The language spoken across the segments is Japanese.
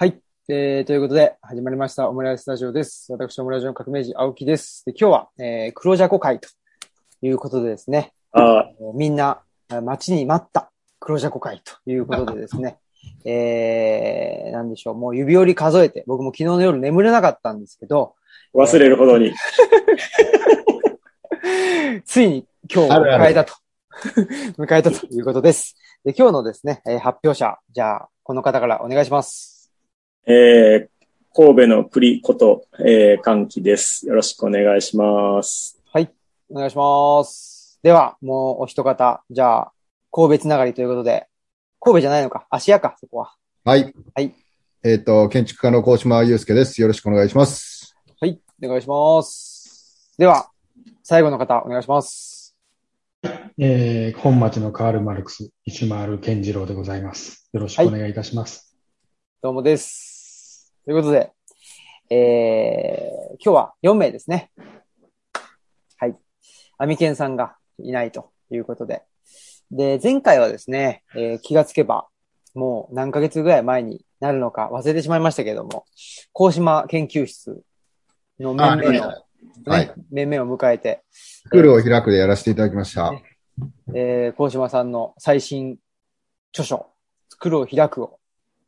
はい。えー、ということで、始まりました、オムライススタジオです。私、オムライスの革命児、青木です。で今日は、えー、黒ジャコ会ということでですね、ああ、えーみんな、あ待ちに待った黒ジャコ会ということでですね、えー、なんでしょう、もう指折り数えて、僕も昨日の夜眠れなかったんですけど、忘れるほどに。ついに今日を迎えたと。迎えたということです。で、今日のですね、えー発表者、じゃあ、この方からお願いします。えー、神戸の栗こと、えー、歓喜です。よろしくお願いします。はい。お願いします。では、もうお一方、じゃあ、神戸つながりということで、神戸じゃないのか、芦屋か、そこは。はい。はい。えっ、と、建築家の高島祐介です。よろしくお願いします。はい。お願いします。では、最後の方、お願いします。えー、本町のカール・マルクス、石丸健次郎でございます。よろしくお願いいたします。どうもです。ということで、えー、今日は4名ですね。はい。アミケンさんがいないということで。で、前回はですね、えー気がつけば、もう何ヶ月ぐらい前になるのか忘れてしまいましたけども、高島研究室の面々の、ねはい面々を迎えて、スクールを開くでやらせていただきました。えー、高島さんの最新著書、作るを開くを、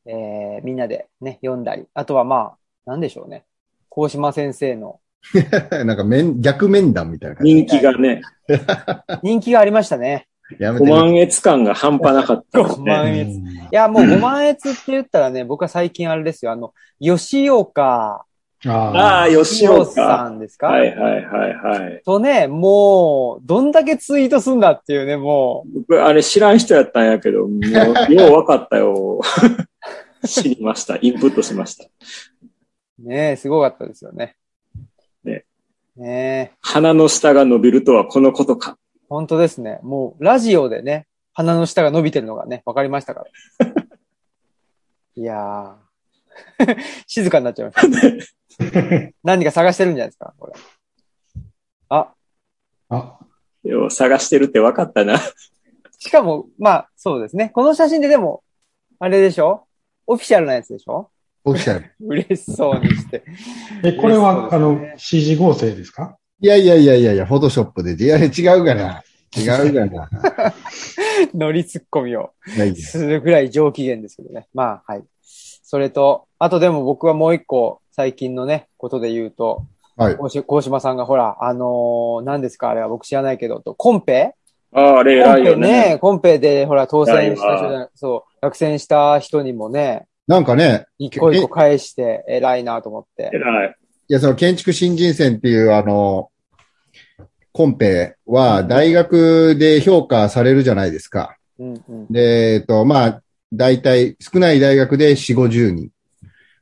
えーみんなでね、読んだり、あとはまあ、なんでしょうね。高島先生の なんか面、逆面談みたいな感じ。人気がね、人気がありましたね。5やめて万円感が半端なかったです5ね。万円。いや、もう5万円って言ったらね、僕は最近あれですよ。あの、吉岡ああ吉洋岡。さんですか、はいはいはいはい。とね、もう、どんだけツイートすんだっていうね、も僕、あれ知らん人やったんやけど、もう、ようわかったよ。知りました。インプットしました。う、ねすごかったですよね。ね。ね鼻の下が伸びるとはこのことか。本当ですね。もう、ラジオでね、鼻の下が伸びてるのがね、わかりましたから。いやー。静かになっちゃいました。何か探してるんじゃないですか、これ。あ、あ、よう探してるってわかったな。しかも、まあ、そうですね。この写真ででも、あれでしょ？オフィシャルなやつでしょ？オフィシャル。嬉しそうにして。え、これは、あのそうですね、指示合成ですか？いやいやいやいやいや、フォトショップで。いや、違うがな。違うがな。乗りツッコミをいやいやするぐらい上機嫌ですけどね。まあ、はい。それと、あとでも僕はもう一個、最近のね、ことで言うと、はい。大島さんがほら、あのー何ですかあれは僕知らないけど、とコンペ？ああ、あれコンペ偉いよね。ね、コンペでほら当選した人じゃない、そう、落選した人にもね、なんかね、一個一個返して偉いなと思って。偉い。いや、その建築新人戦っていうあの、コンペは大学で評価されるじゃないですか。うんうん。で、えっと、まあ、大体、少ない大学で4、50人。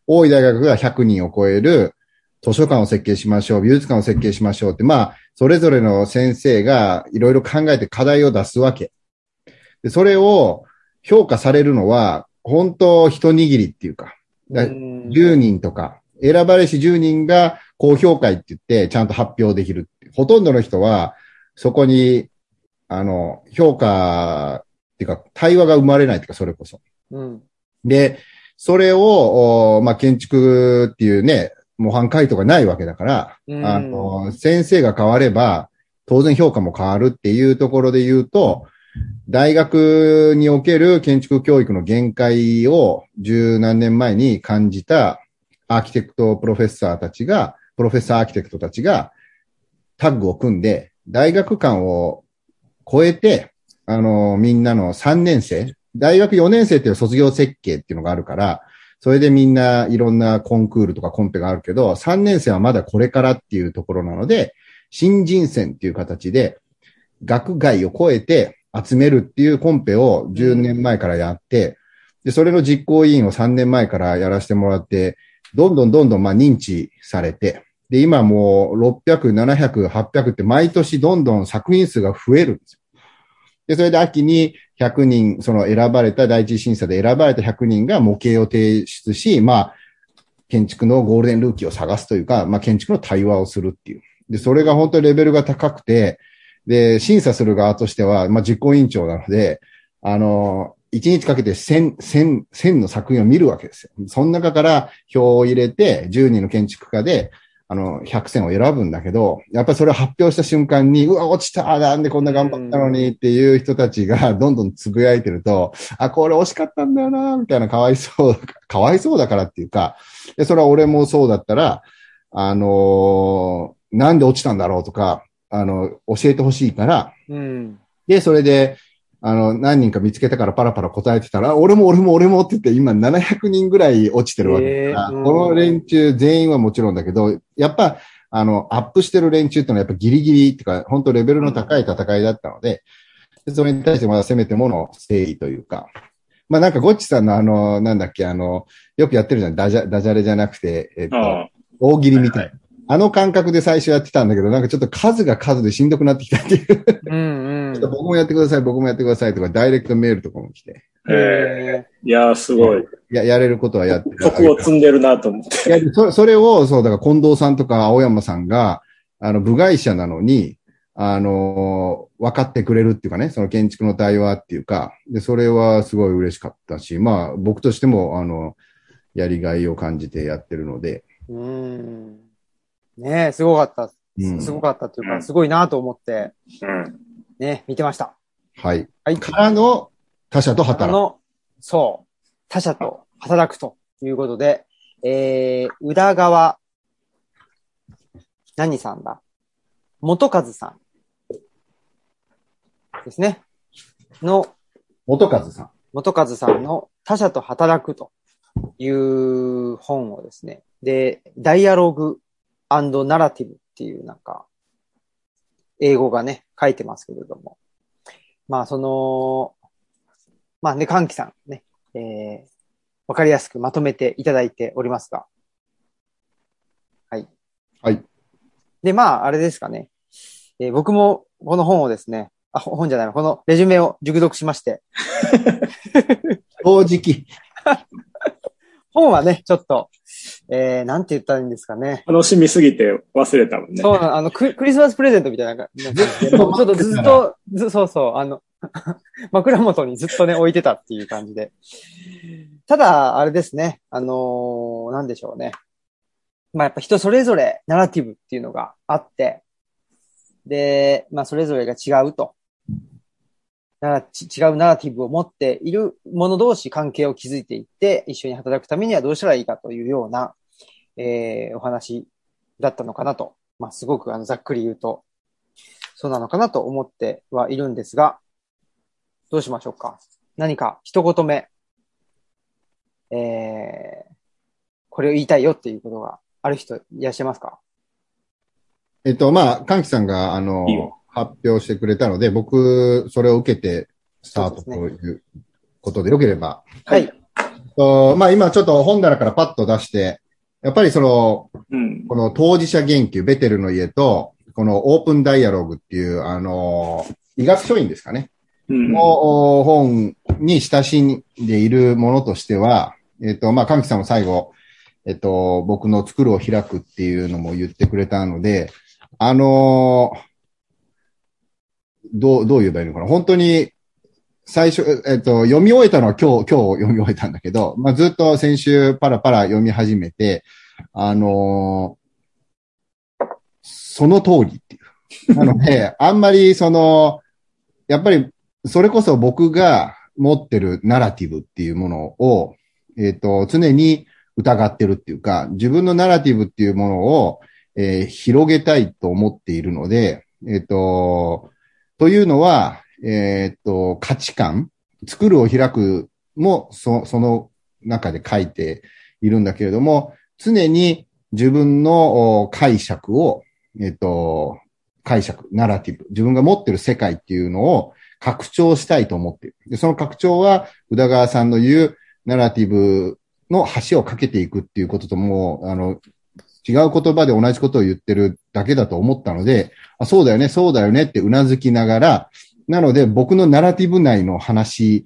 多い大学が100人を超える図書館を設計しましょう、美術館を設計しましょうって、まあ、それぞれの先生がいろいろ考えて課題を出すわけ。で、それを評価されるのは、本当一握りっていうか、だうん10人とか、選ばれし10人が高評価って言ってちゃんと発表できる。ほとんどの人は、そこに、あの、評価っていうか、対話が生まれないっていうか、それこそ。うん。で、それを、おまあ、建築っていうね、模範解答がないわけだから、うんあの、先生が変われば、当然評価も変わるっていうところで言うと、大学における建築教育の限界を十何年前に感じたアーキテクトプロフェッサーたちが、プロフェッサーアーキテクトたちがタッグを組んで、大学間を超えて、あの、みんなの3年生、大学4年生っていう卒業設計っていうのがあるから、それでみんないろんなコンクールとかコンペがあるけど、3年生はまだこれからっていうところなので、新人戦っていう形で、学外を超えて集めるっていうコンペを10年前からやって、で、それの実行委員を3年前からやらせてもらって、どんどんどんどんまあ認知されて、で、今もう600、700、800って毎年どんどん作品数が増えるんですよ。で、それで秋に100人、その選ばれた、第一審査で選ばれた100人が模型を提出し、まあ、建築のゴールデンルーキーを探すというか、まあ、建築の対話をするっていう。で、それが本当にレベルが高くて、で、審査する側としては、まあ、実行委員長なので、あの、一日かけて千、千、千の作品を見るわけですよ。その中から表を入れて、10人の建築家で、あの、100選を選ぶんだけど、やっぱりそれを発表した瞬間に、うわ、落ちたなんでこんな頑張ったのにっていう人たちがどんどんつぶやいてると、あ、これ惜しかったんだよな、みたいなかわいそう、かわいそうだからっていうか、で、それは俺もそうだったら、あのーなんで落ちたんだろうとか、あの、教えてほしいから、うん。で、それで、あの、何人か見つけたからパラパラ答えてたら、俺も俺も俺もって言って、今700人ぐらい落ちてるわけだから、へーこの連中全員はもちろんだけど、やっぱ、あの、アップしてる連中ってのはやっぱギリギリっていうか、本当レベルの高い戦いだったので、でそれに対してまだせめてもの誠意というか、まあなんかゴッチさんのあの、なんだっけ、あの、よくやってるじゃん、ダジャダジャレじゃなくて、えっと、大喜利みたいな。はいあの感覚で最初やってたんだけど、なんかちょっと数が数でしんどくなってきたっていう。うんうん。僕もやってください、僕もやってくださいとか、ダイレクトメールとかも来て。ええいやー、すごい。や、やれることはやってる。徳を積んでるなと思って。いやそそれを、そう、だから近藤さんとか青山さんが、あの、部外者なのに、あのー分かってくれるっていうかね、その建築の対話っていうか、で、それはすごい嬉しかったし、まあ、僕としても、あの、やりがいを感じてやってるので、うん。ねえ、すごかった。うんすごかったというか、うんすごいなと思って、うん。ね、見てました。はい。はい。からの他者とあ働く。の、そう、他者と働くということで、えー、宇田川、何さんだ？元和さん。ですね。の、元和さん。元和さんの他者と働くという本をですね。で、ダイアログナラティブっていうなんか、英語がね、書いてますけれども。まあ、その、まあね、歓喜さんね、えー、わかりやすくまとめていただいておりますが。はい。はい。で、まあ、あれですかね。えー僕もこの本をですね、あ、ほ本じゃないわこのレジュメを熟読しまして、正直。本はね、ちょっと、えー、なんて言ったらいいんですかね。楽しみすぎて忘れたもんね。そうあのク、クリスマスプレゼントみたいなちょっとずっと、ずそうそう、あの、枕元にずっとね、置いてたっていう感じで。ただ、あれですね、あのーなんでしょうね。まあやっぱ人それぞれナラティブっていうのがあって、で、まあそれぞれが違うと。ならち違うナラティブを持っている者同士関係を築いていって、一緒に働くためにはどうしたらいいかというような、えーお話だったのかなと。まあ、すごくあの、ざっくり言うと、そうなのかなと思ってはいるんですが、どうしましょうか。何か一言目、えー、これを言いたいよっていうことがある人いらっしゃいますか？えっと、まあ、歓喜さんが、あのいいよ、発表してくれたので、僕、それを受けて、スタートということでよければ。はい。とまあ、今ちょっと本棚からパッと出して、やっぱりその、うん。この当事者言及、ベテルの家と、このオープンダイアログっていう、あの、医学書院ですかね。うん。のお本に親しんでいるものとしては、えっ、と、まあ、神木さんも最後、えっ、と、僕の作るを開くっていうのも言ってくれたので、あのーどう、どう言えばいいのかな本当に、最初、えっ、と、読み終えたのは今日、今日読み終えたんだけど、まあ、ずっと先週パラパラ読み始めて、あのーその通りっていう。なので、あんまりその、やっぱり、それこそ僕が持ってるナラティブっていうものを、えっ、と、常に疑ってるっていうか、自分のナラティブっていうものを、えー広げたいと思っているので、えっ、と、というのは、えっ、と、価値観、作るを開くも、そその中で書いているんだけれども、常に自分の解釈を、えっ、と、解釈、ナラティブ、自分が持ってる世界っていうのを拡張したいと思っている。で、その拡張は、宇田川さんの言うナラティブの橋を架けていくっていうこととも、あの、違う言葉で同じことを言ってるだけだと思ったので、あそうだよね、そうだよねって頷きながら、なので僕のナラティブ内の話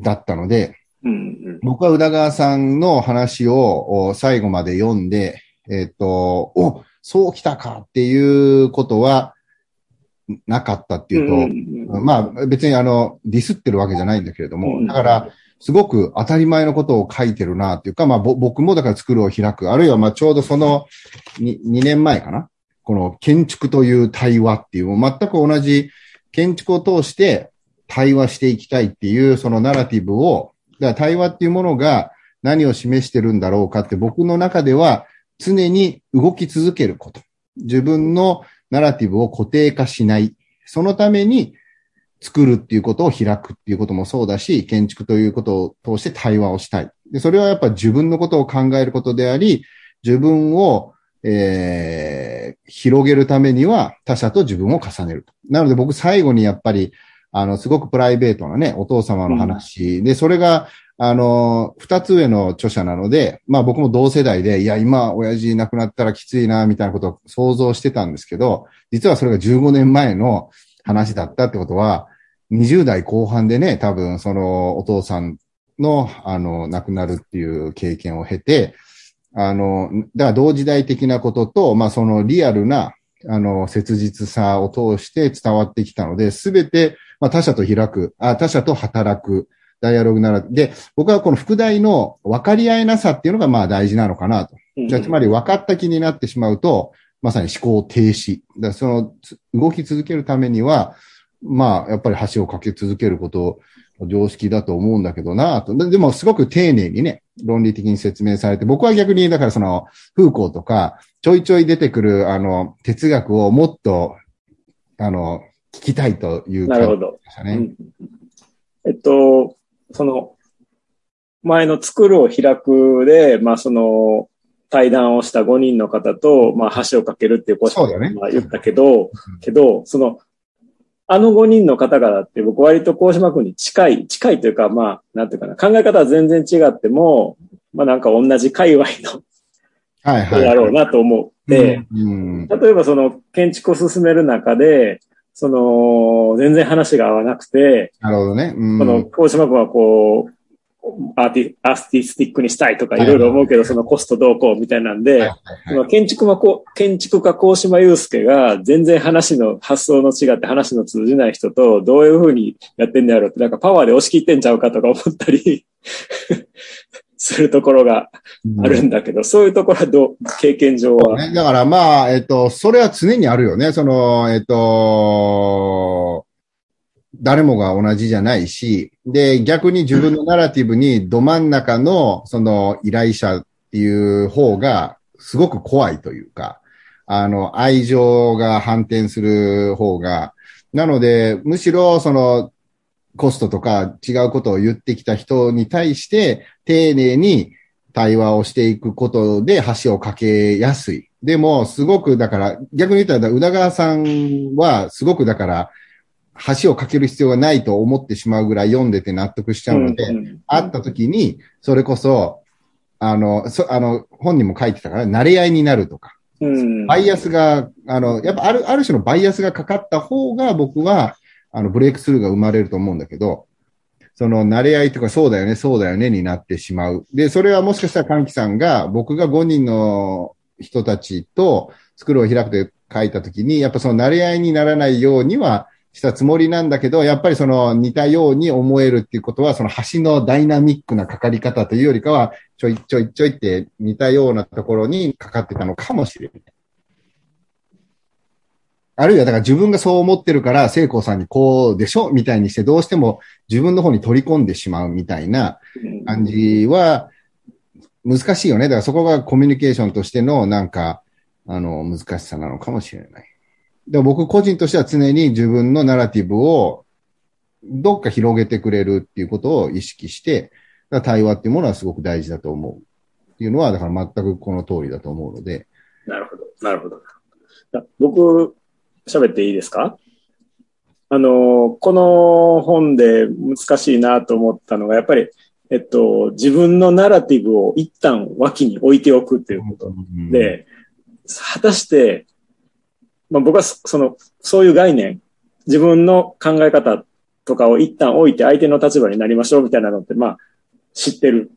だったので、うん。うん。僕は宇田川さんの話をお最後まで読んで、えっ、と、お、そう来たかっていうことはなかったっていうと、うんまあ別にあの、ディスってるわけじゃないんだけれども、うんだから、すごく当たり前のことを書いてるなっていうか、まあぼ僕もだから作るを開く、あるいはまあちょうどその 2, 2年前かな？この建築という対話っていう全く同じ建築を通して対話していきたいっていうそのナラティブを、だから対話っていうものが何を示してるんだろうかって僕の中では常に動き続けること。自分のナラティブを固定化しない。そのために作るっていうことを開くっていうこともそうだし、建築ということを通して対話をしたい。で、それはやっぱ自分のことを考えることであり、自分を、えー、広げるためには他者と自分を重ねると。なので僕最後にやっぱり、あの、すごくプライベートなね、お父様の話、で、それが、あの、二つ上の著者なので、まあ僕も同世代で、いや、今、親父亡くなったらきついな、みたいなことを想像してたんですけど、実はそれが15年前の話だったってことは、20代後半でね、多分、その、お父さんの、あの、亡くなるっていう経験を経て、あの、だから同時代的なことと、まあそのリアルな、あの、切実さを通して伝わってきたので、すべて、まあ他者と開く、あ、他者と働く、ダイアログなら、で、僕はこの副題の分かり合えなさっていうのがまあ大事なのかなと。うんじゃあつまり分かった気になってしまうと、まさに思考停止。だそのつ動き続けるためには、まあ、やっぱり橋を架け続けること常識だと思うんだけどなと。ででも、すごく丁寧にね、論理的に説明されて、僕は逆に、だからその、風光とか、ちょいちょい出てくる、あの、哲学をもっと、あの、聞きたいというなるほど。でしたね。うんえっと、その、前の作るを開くで、まあその、対談をした5人の方と、まあ橋を架けるっていうポスそうだねまあ言ったけど、けど、その、あの5人の方々って僕割と高島君に近い、近いというか、まあ、なんていうかな、考え方は全然違っても、まあなんか同じ界隈のはいはい。人だろうなと思って、うん。例えばその建築を進める中で、その、全然話が合わなくて、なるほどね。うん。この、高島君はこう、アーティ、アーティスティックにしたいとかはいいろいろ思うけど、そのコストどうこうみたいなんで、建築はこう、建築家高島祐介が全然話の発想の違って話の通じない人とどういうふうにやってんだろうって、なんかパワーで押し切ってんちゃうかとか思ったり するところがあるんだけど、そういうところはどう、経験上は？ね、だからまあ、えっと、それは常にあるよね。その、えっと、誰もが同じじゃないし、で、逆に自分のナラティブにど真ん中の、その依頼者っていう方が、すごく怖いというか、あの、愛情が反転する方が、なので、むしろ、その、コストとか違うことを言ってきた人に対して、丁寧に対話をしていくことで橋を架けやすい。でも、すごく、だから、逆に言ったら、宇田川さんは、すごく、だから、橋を架ける必要がないと思ってしまうぐらい読んでて納得しちゃうので、うん会った時に、それこそ、あの、そ、あの、本人も書いてたから、慣れ合いになるとか、うん。バイアスが、あの、やっぱある、ある種のバイアスがかかった方が、僕は、あの、ブレイクスルーが生まれると思うんだけど、その、慣れ合いとか、そうだよね、そうだよね、になってしまう。で、それはもしかしたら、歓喜さんが、僕が5人の人たちと、スクールを開くで書いたときに、やっぱその慣れ合いにならないようにはしたつもりなんだけど、やっぱりその似たように思えるっていうことは、その橋のダイナミックなかかり方というよりかは、ちょいちょいちょいって似たようなところにかかってたのかもしれない。あるいは、だから自分がそう思ってるから、聖光さんにこうでしょ？みたいにして、どうしても自分の方に取り込んでしまうみたいな感じは、難しいよね。だからそこがコミュニケーションとしての、なんか、あの、難しさなのかもしれない。でも僕個人としては常に自分のナラティブをどっか広げてくれるっていうことを意識して、対話っていうものはすごく大事だと思う。っていうのは、だから全くこの通りだと思うので。なるほど。なるほど。あ僕、喋っていいですか？あの、この本で難しいなと思ったのが、やっぱり、えっと、自分のナラティブを一旦脇に置いておくっていうこと。で、果たして、まあ、僕はそその、そういう概念、自分の考え方とかを一旦置いて相手の立場になりましょうみたいなのって、まあ、知ってる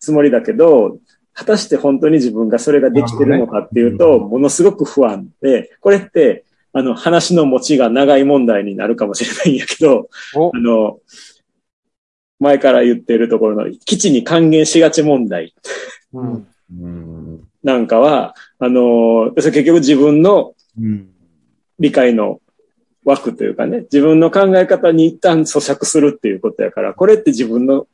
つもりだけど、果たして本当に自分がそれができてるのかっていうと、ものすごく不安で、これって、ああの、話の持ちが長い問題になるかもしれないんやけど、おあの、前から言ってるところの基地に還元しがち問題うん。うん。なんかは、あの、結局自分のうん。理解の枠というかね、自分の考え方に一旦咀嚼するっていうことやから、これって自分の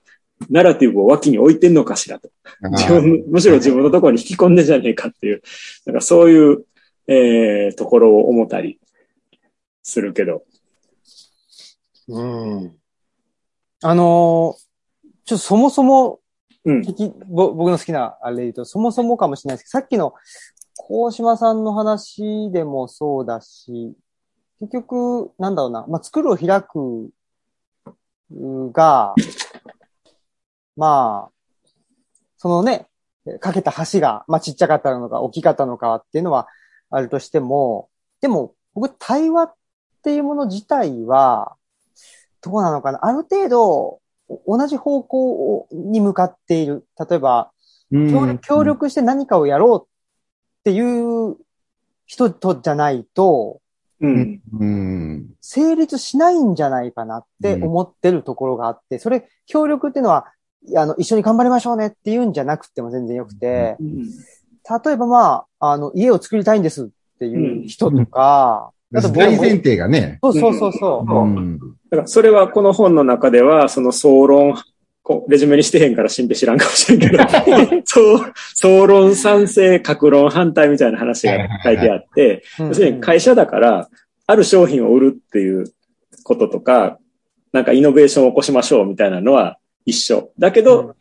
ナラティブを脇に置いてんのかしらと。自分、むしろ自分のところに引き込んでんじゃねえかっていう、なんかそういう、えー、ところを思ったりするけど。うん。あのーちょっとそもそも、うん。僕の好きなあれで言うと、そもそもかもしれないですけど、さっきの、高島さんの話でもそうだし、結局、なんだろうな、まあ、作るを開くうが、まあ、そのね、かけた橋が、まあ、ちっちゃかったのか、大きかったのかっていうのはあるとしても、でも、僕、対話っていうもの自体は、どうなのかなある程度、お同じ方向をに向かっている。例えば、協力して何かをやろうっていう人とじゃないと、うん。うん。成立しないんじゃないかなって思ってるところがあって、それ、協力っていうのは、あの、一緒に頑張りましょうねっていうんじゃなくても全然よくて、例えばまあ、あの、家を作りたいんですっていう人とか、あと僕大前提がね。そうそうそうそう。うん。だからそれはこの本の中では、その総論、こうレジュメにしてへんから新兵知らんかもしれんけど、総総論賛成、格論反対みたいな話が書いてあって、うん。要するに会社だから、ある商品を売るっていうこととか、なんかイノベーションを起こしましょうみたいなのは一緒。だけど、うん。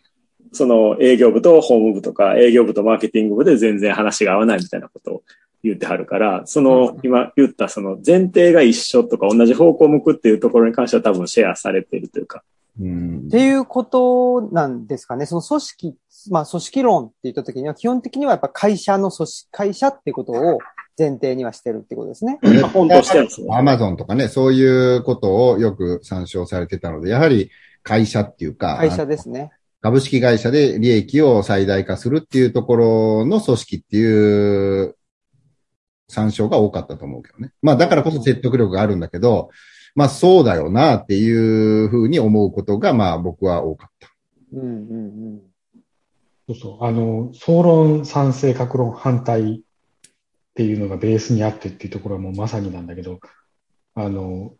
その営業部と法務部とか営業部とマーケティング部で全然話が合わないみたいなことを言ってはるから、その今言ったその前提が一緒とか同じ方向を向くっていうところに関しては多分シェアされているというか。うんっていうことなんですかね。その組織、まあ組織論って言った時には基本的にはやっぱ会社の組織、会社ってことを前提にはしてるってことですね。まあ本としてはそうアマゾンとかね、そういうことをよく参照されてたので、やはり会社っていうか、会社ですね。株式会社で利益を最大化するっていうところの組織っていう参照が多かったと思うけどね。まあだからこそ説得力があるんだけど、まあそうだよなっていうふうに思うことがまあ僕は多かった。うんうんうん。そうそう。あの、総論、賛成、格論、反対っていうのがベースにあってっていうところはもうまさになんだけど、あの、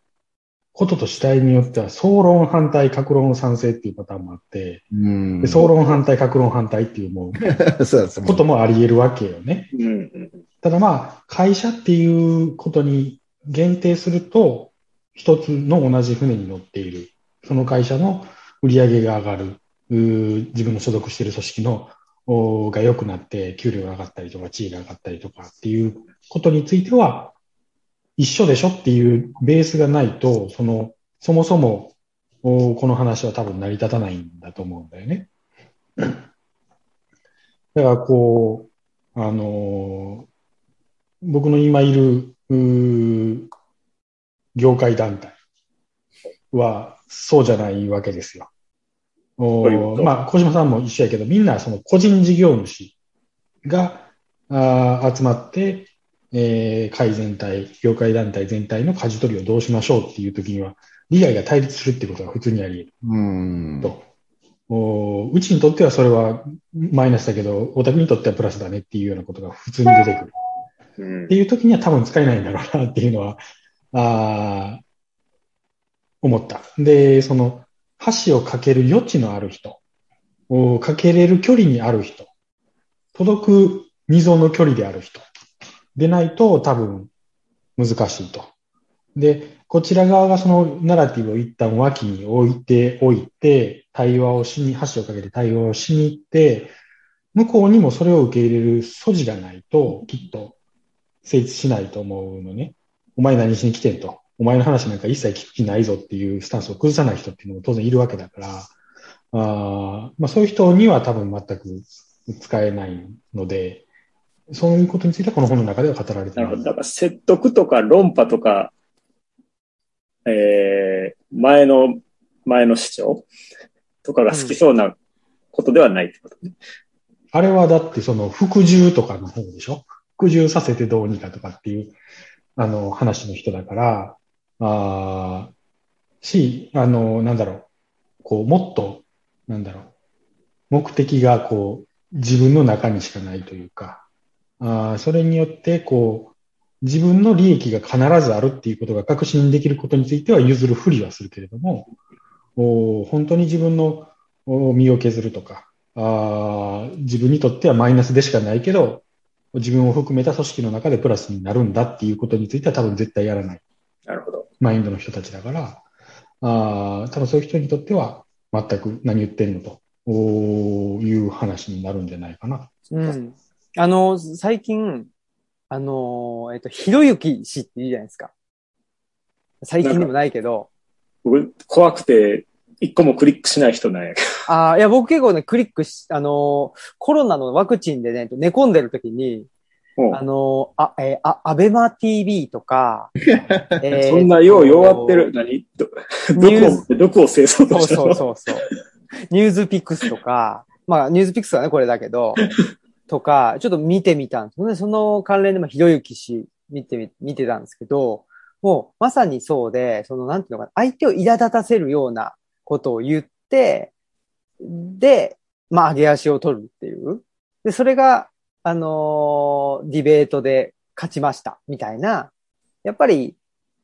ことと主体によっては、総論、反対、格論、賛成っていうパターンもあって、うんで総論、反対、格論、反対っていうもう、そうそう。こともあり得るわけよね。うんうんただまあ、会社っていうことに限定すると、一つの同じ船に乗っている。その会社の売り上げが上がる。自分の所属している組織のが良くなって、給料が上がったりとか、地位が上がったりとかっていうことについては、一緒でしょっていうベースがないと、その、そもそも、この話は多分成り立たないんだと思うんだよね。だからこう、あの僕の今いる、業界団体はそうじゃないわけですよ。おまあ、小島さんも一緒やけど、みんなその個人事業主があー集まって、えー会全体、業界団体全体の舵取りをどうしましょうっていう時には、利害が対立するってことが普通にあり得る。うん。と。おうちにとってはそれはマイナスだけど、オタクにとってはプラスだねっていうようなことが普通に出てくる。うんっていう時には多分使えないんだろうなっていうのは、あ思った。で、その、橋を架ける余地のある人、お架けれる距離にある人、届く溝の距離である人、でないと多分難しいと。で、こちら側がそのナラティブを一旦脇に置いておいて、対話をしに、橋を架けて対話をしに行って、向こうにもそれを受け入れる素地がないと、きっと成立しないと思うのね。お前何しに来てんと。お前の話なんか一切聞く気ないぞっていうスタンスを崩さない人っていうのも当然いるわけだから、あーまあ、そういう人には多分全く使えないので、そういうことについてはこの本の中では語られてなるほど。。だから説得とか論破とか、えー、前の、前の主張とかが好きそうなことではないってことね。あれはだってその服従とかの方でしょ？服従させてどうにかとかっていうあの、話の人だから、あーし、あの、なんだろう、こう、もっと、なんだろう、目的がこう、自分の中にしかないというか、あーそれによって、こう、自分の利益が必ずあるっていうことが確信できることについては譲るふりはするけれども、お本当に自分の身を削るとか、あ自分にとってはマイナスでしかないけど、自分を含めた組織の中でプラスになるんだっていうことについては多分絶対やらないなるほど。マインドの人たちだから、あー多分そういう人にとっては全く何言ってんのという話になるんじゃないかな。うん。あの、最近、あの、えっと、ひろゆき氏って言うじゃないですか。最近でもないけど、僕、怖くて、一個もクリックしない人なんやけああ、いや、僕結構ね、クリックし、あのーコロナのワクチンでね、寝込んでる時に、ど。あのーあ、えーあ、アベマ TV とか、えーそんなよう弱ってる。何？ど、どこを、どこを清掃としたの？そうそうそう。ニュースピックスとか、まあ、ニュースピックスはね、これだけど、とか、ちょっと見てみたんですね。その関連でもひろゆき氏見てみ、見てたんですけど、もうまさにそうで、そのなんていうのかな、相手を苛立たせるようなことを言って、で、まあ、上げ足を取るっていう。で、それが、あのーディベートで勝ちました、みたいな。やっぱり、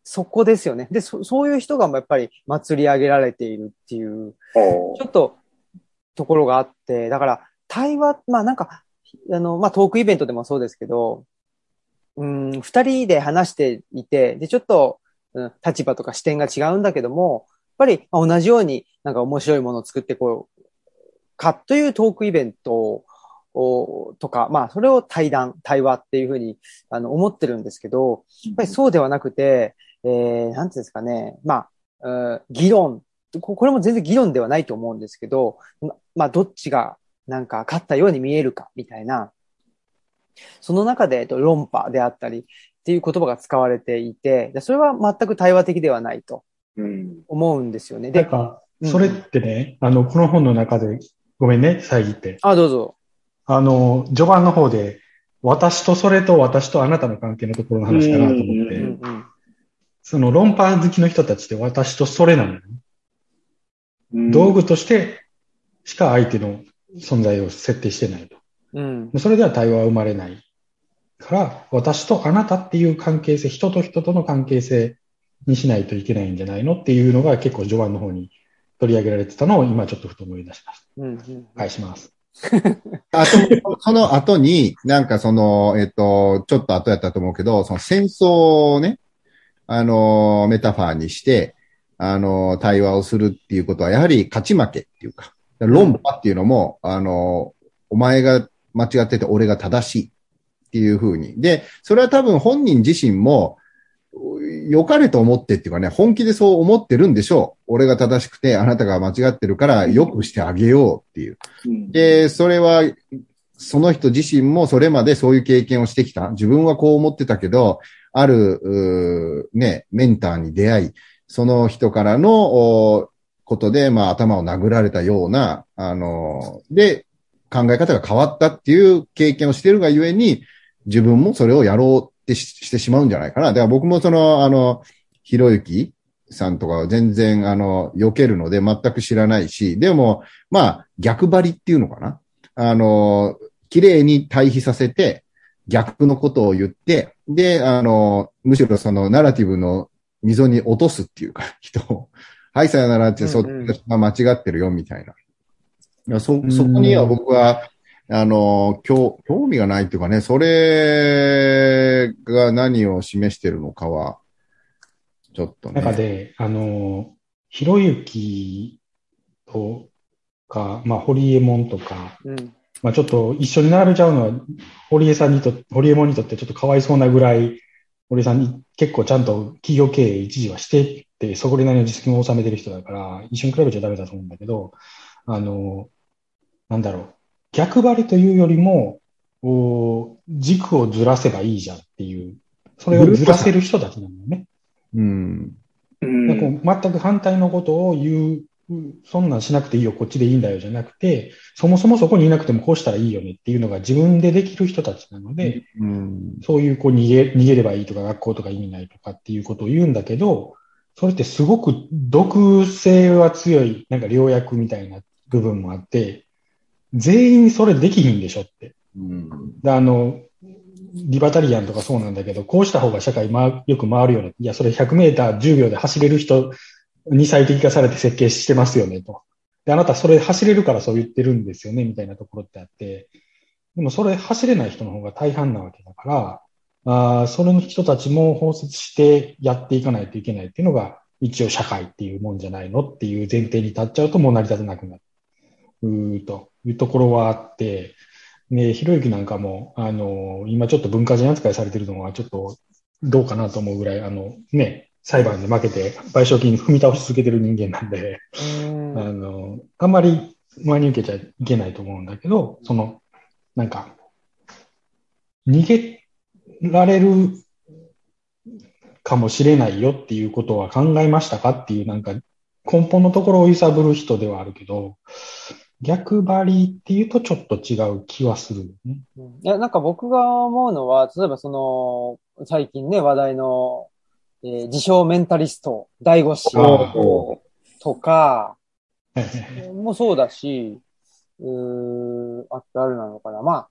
そこですよね。で、そそういう人がやっぱり祭り上げられているっていう、おちょっと、ところがあって、だから、対話、まあなんか、あの、まあトークイベントでもそうですけど、うん、二人で話していて、で、ちょっと、うん、立場とか視点が違うんだけども、ぱり、同じようになんか面白いものを作ってこう、かというトークイベントを、とか、まあそれを対談、対話っていうふうに、あの、思ってるんですけど、やっぱりそうではなくて、えー、なんていうんですかね、まあ、議論、これも全然議論ではないと思うんですけど、まあ、どっちがなんか勝ったように見えるか、みたいな。その中で、えっと、論破であったりっていう言葉が使われていて、それは全く対話的ではないと。思うんですよね。で、なんか、うんそれってね、あの、この本の中で、ごめんね、遮って。あ、どうぞ。あの、序盤の方で、私とそれと私とあなたの関係のところの話かなと思っうんうて、んうん。その論破好きの人たちって私とそれなのよね。うん道具としてしか相手の存在を設定してないと。うん。それでは対話は生まれないから、私とあなたっていう関係性、人と人との関係性にしないといけないんじゃないのっていうのが結構序盤の方に取り上げられてたのを今ちょっとふと思い出しましうんうん。た。返します。あと、その後に、なんかその、えっと、ちょっと後やったと思うけど、その戦争をね、あの、メタファーにして、あの、対話をするっていうことは、やはり勝ち負けっていうか、論破っていうのも、あの、お前が間違ってて俺が正しいっていうふうに。で、それは多分本人自身も、良かれと思ってっていうかね、本気でそう思ってるんでしょう。俺が正しくて、あなたが間違ってるから、良くしてあげようっていう。うんで、それは、その人自身もそれまでそういう経験をしてきた。自分はこう思ってたけど、ある、ね、メンターに出会い、その人からのおことで、まあ頭を殴られたような、あの、で、考え方が変わったっていう経験をしているがゆえに、自分もそれをやろうってししてしまうんじゃないかな。だから僕もその、あの、ひろゆきさんとかは全然、あの、避けるので全く知らないし、でも、まあ、逆張りっていうのかな。あの、綺麗に対比させて、逆のことを言って、で、あの、むしろそのナラティブの溝に落とすっていうか、人を。はい、さよならって、そっうんうんちが間違ってるよ、みたいな。いやそ、そこには僕は、あの、興、興味がないっていうかね、それが何を示してるのかは、ちょっとね。中で、あの、ひろゆきとか、まあ、堀江門とか、うん。まあ、ちょっと一緒に並べちゃうのは、堀江さんにと、堀江門にとってちょっとかわいそうなぐらい、堀江さんに結構ちゃんと企業経営一時はしてって、そこでなりの実績を収めてる人だから、一緒に比べちゃダメだと思うんだけど、あの、なんだろう、逆張りというよりも、お軸をずらせばいいじゃんっていう、それをずらせる人たちなんだよね。うん。こう全く反対のことを言ううんそんなんしなくていいよ、こっちでいいんだよじゃなくて、そもそもそこにいなくてもこうしたらいいよねっていうのが自分でできる人たちなので、うん。そういうこう逃げ、逃げればいいとか学校とか意味ないとかっていうことを言うんだけど、それってすごく毒性は強い、なんか良薬みたいな部分もあって、全員それできひんでしょって。うん。で、あの、リバタリアンとかそうなんだけど、こうした方が社会回よく回るよね。いや、それ100メーター10秒で走れる人に最適化されて設計してますよね、と。で、あなたそれ走れるからそう言ってるんですよね、みたいなところってあって。でもそれ走れない人の方が大半なわけだから、あーそれの人たちも包摂してやっていかないといけないっていうのが、一応社会っていうもんじゃないのっていう前提に立っちゃうともう成り立たなくなる。というところはあって、ね、ひろゆきなんかも、あの、今ちょっと文化人扱いされてるのはちょっとどうかなと思うぐらい、あの、ね、裁判で負けて賠償金踏み倒し続けてる人間なんで、うん。あの、あんまり真に受けちゃいけないと思うんだけど、その、なんか、逃げられるかもしれないよっていうことは考えましたかっていう、なんか、根本のところを揺さぶる人ではあるけど、逆張りっていうとちょっと違う気はするよね。うんいや、なんか僕が思うのは、例えばその、最近ね、話題の、えー自称メンタリスト、大悟氏おとか、もそうだし、うーあと誰なのかな。まあ、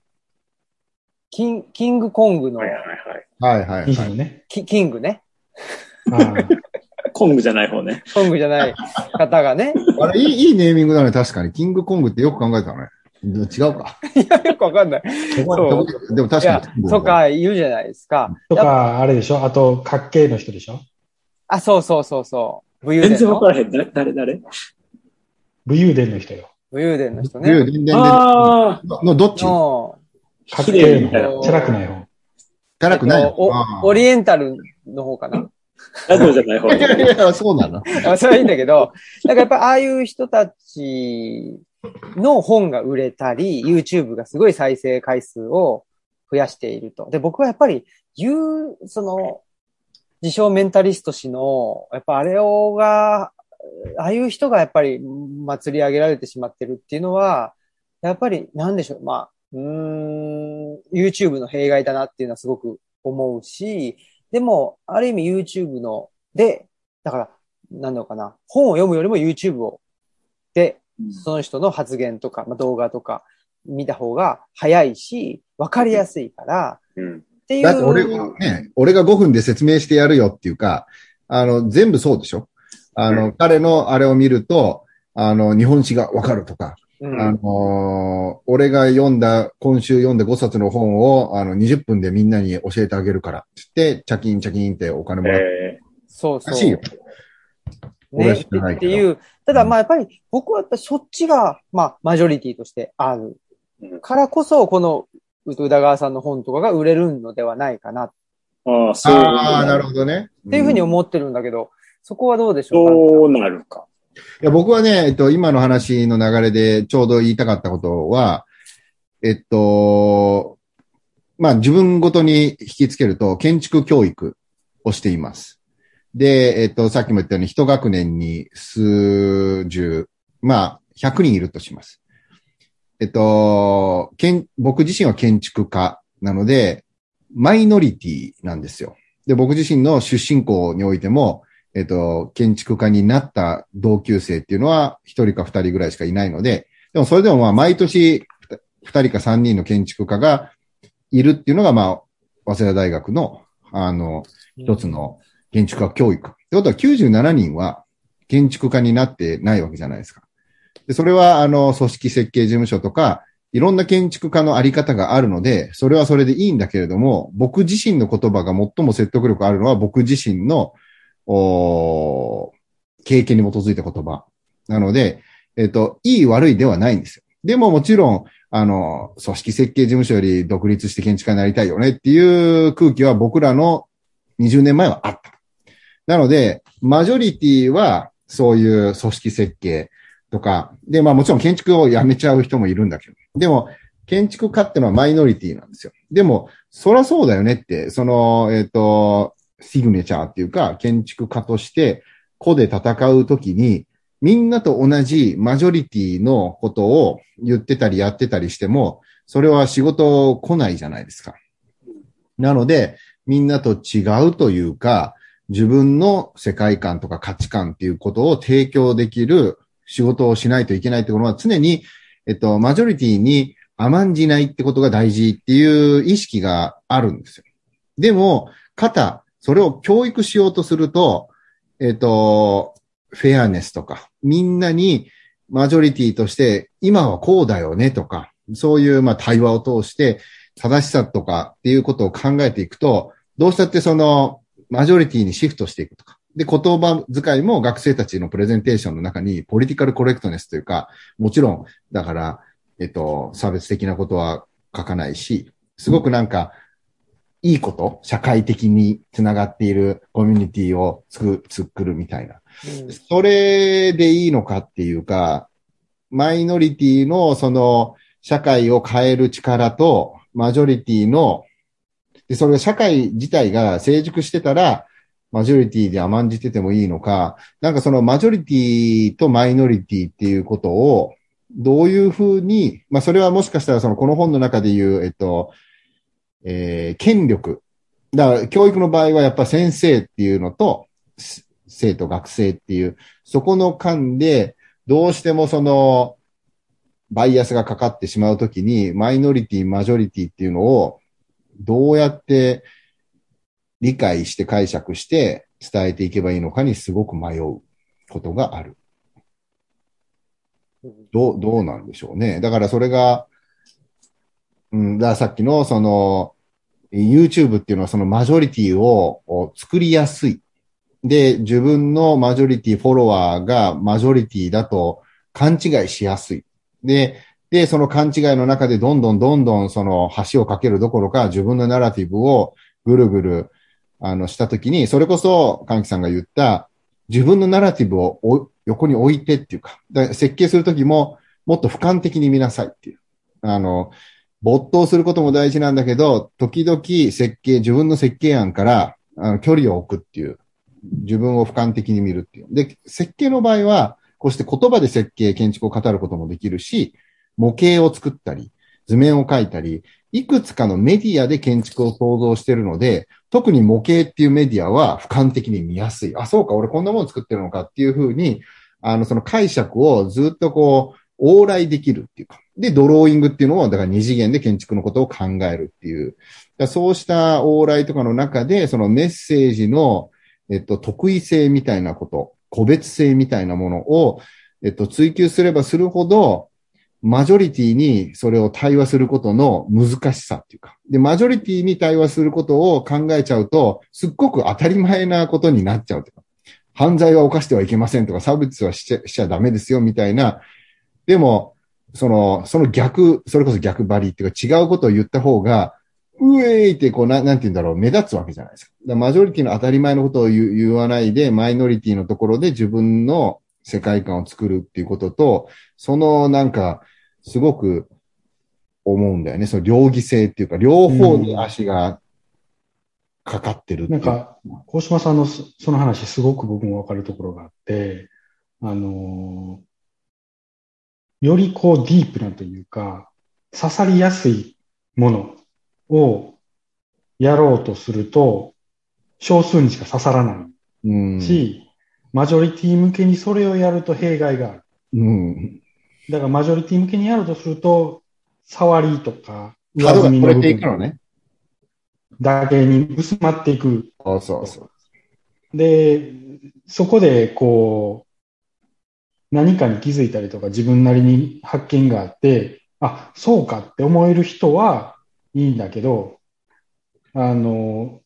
キンキングコングのはい、はいはい。はいはいはい。いいよね。キキングね。コングじゃない方ね。コングじゃない方がね。あれ、いい、いいネーミングだね、確かに。キングコングってよく考えたね。違うか。いや、よくわかんない。そうでも確かに。、とか言うじゃないですか。とか、あれでしょ？あと、格系の人でしょ？あ、そうそうそうそう。武勇全然伝のわからへん。誰、誰、誰武勇伝の人よ。武勇伝の人竜、ね。伝伝あの、のどっち？の、格綺麗みたいな系の、チャラくない方。辛くないオリエンタルの方かな。あ、ラジオじゃない方いやいやいや、そうなの。あそれはいいんだけど、なんかやっぱああいう人たちの本が売れたり、YouTube がすごい再生回数を増やしていると。で、僕はやっぱり言う、その、自称メンタリスト氏の、やっぱあれをが、ああいう人がやっぱり祭り上げられてしまってるっていうのは、やっぱりなんでしょう、まあ、うーん、YouTube の弊害だなっていうのはすごく思うし、でも、ある意味 YouTube の、で、だから、なんだろうかな、本を読むよりも YouTube を、で、その人の発言とか、まあ、動画とか見た方が早いし、わかりやすいから、うん。っていう。だって俺がね、俺が5分で説明してやるよっていうか、あの、全部そうでしょ？あの、彼のあれを見ると、あの、日本史がわかるとか、うんあのー俺が読んだ、今週読んだ5冊の本を、あの、20分でみんなに教えてあげるから、つって、チャキンチャキンってお金もらって、えそうそう。らしいよ。俺ね、っていう。ただまあやっぱり僕はやっぱりそっちが、まあマジョリティとしてあるうんからこそ、この宇多川さんの本とかが売れるのではないかなっー、ああ、そう。ああ、なるほどね。ていうふうにうん思ってるんだけど、そこはどうでしょうか？そうなるか。いや、僕はね、えっと、今の話の流れでちょうど言いたかったことは、えっと、まあ、自分ごとに引きつけると、建築教育をしています。で、えっと、さっきも言ったように、一学年に数十、まあ、100人いるとします。えっと、建僕自身は建築家なので、マイノリティなんですよ。で、僕自身の出身校においても、えっと、建築家になった同級生っていうのは一人か二人ぐらいしかいないので、でもそれでもまあ毎年二人か三人の建築家がいるっていうのがまあ、早稲田大学のあの、一つの建築家教育。ってことは97人は建築家になってないわけじゃないですか。で、それはあの、組織設計事務所とか、いろんな建築家のあり方があるので、それはそれでいいんだけれども、僕自身の言葉が最も説得力あるのは僕自身のお経験に基づいた言葉。なので、えっ、と、いい悪いではないんですよ。でももちろん、あの、組織設計事務所より独立して建築家になりたいよねっていう空気は僕らの20年前はあった。なので、マジョリティはそういう組織設計とか、で、まあもちろん建築をやめちゃう人もいるんだけど、でも、建築家ってのはマイノリティなんですよ。でも、そらそうだよねって、その、えっ、と、シグネチャーっていうか、建築家として、個で戦うときに、みんなと同じマジョリティのことを言ってたりやってたりしても、それは仕事来ないじゃないですか。なので、みんなと違うというか、自分の世界観とか価値観っていうことを提供できる仕事をしないといけないってことは常に、えっと、マジョリティに甘んじないってことが大事っていう意識があるんですよ。でも、肩、それを教育しようとすると、えっと、フェアネスとか、みんなにマジョリティとして今はこうだよねとか、そういうまあ対話を通して正しさとかっていうことを考えていくと、どうしたってそのマジョリティにシフトしていくとか。で、言葉遣いも学生たちのプレゼンテーションの中にポリティカルコレクトネスというか、もちろん、だから、えっと、差別的なことは書かないし、すごくなんか、いいこと、社会的につながっているコミュニティを作作るみたいな。それでいいのかっていうか、マイノリティのその社会を変える力と、マジョリティの、で、それが社会自体が成熟してたら、マジョリティで甘んじててもいいのか、なんかそのマジョリティとマイノリティっていうことを、どういうふうに、まあそれはもしかしたらそのこの本の中で言う、えっと、えー、権力。だから教育の場合はやっぱ先生っていうのと、生徒学生っていう、そこの間で、どうしてもその、バイアスがかかってしまうときに、マイノリティ、マジョリティっていうのを、どうやって理解して解釈して伝えていけばいいのかにすごく迷うことがある。どう、どうなんでしょうね。だからそれが、うん、だからさっきのその、YouTube っていうのはそのマジョリティを作りやすい。で、自分のマジョリティフォロワーがマジョリティだと勘違いしやすい。で、で、その勘違いの中でどんどんどんどんその橋をかけるどころか自分のナラティブをぐるぐるあのしたときに、それこそ、かんきさんが言った自分のナラティブを横に置いてっていうか、か設計するときももっと俯瞰的に見なさいっていう。あの、没頭することも大事なんだけど、時々設計、自分の設計案からあの距離を置くっていう。自分を俯瞰的に見るっていう。で、設計の場合は、こうして言葉で設計、建築を語ることもできるし、模型を作ったり、図面を描いたり、いくつかのメディアで建築を想像しているので、特に模型っていうメディアは俯瞰的に見やすい。あ、そうか、俺こんなもの作ってるのかっていうふうに、あの、その解釈をずっとこう、往来できるっていうか。で、ドローイングっていうのを、だから二次元で建築のことを考えるっていう。そうした往来とかの中で、そのメッセージの、えっと、得意性みたいなこと、個別性みたいなものを、えっと、追求すればするほど、マジョリティにそれを対話することの難しさっていうか。で、マジョリティに対話することを考えちゃうと、すっごく当たり前なことになっちゃうとか。犯罪は犯してはいけませんとか、差別はしちゃしちゃダメですよみたいな。でも、その、その逆、それこそ逆張りっていうか違うことを言った方が、うえいってこうな、なんて言うんだろう、目立つわけじゃないですか。かマジョリティの当たり前のことを言言わないで、マイノリティのところで自分の世界観を作るっていうことと、そのなんか、すごく思うんだよね。その両義性っていうか、両方に足がかかってるってなんか、大島さんのその話、すごく僕もわかるところがあって、あのー、よりこうディープなというか、刺さりやすいものをやろうとすると、少数にしか刺さらないし、マジョリティ向けにそれをやると弊害がある。うん、だからマジョリティ向けにやるとすると、触りとか、上積みの部分ね。だけに薄まっていく。そうそうそう。で、そこでこう、何かに気づいたりとか自分なりに発見があって、あ、そうかって思える人はいいんだけど、あの、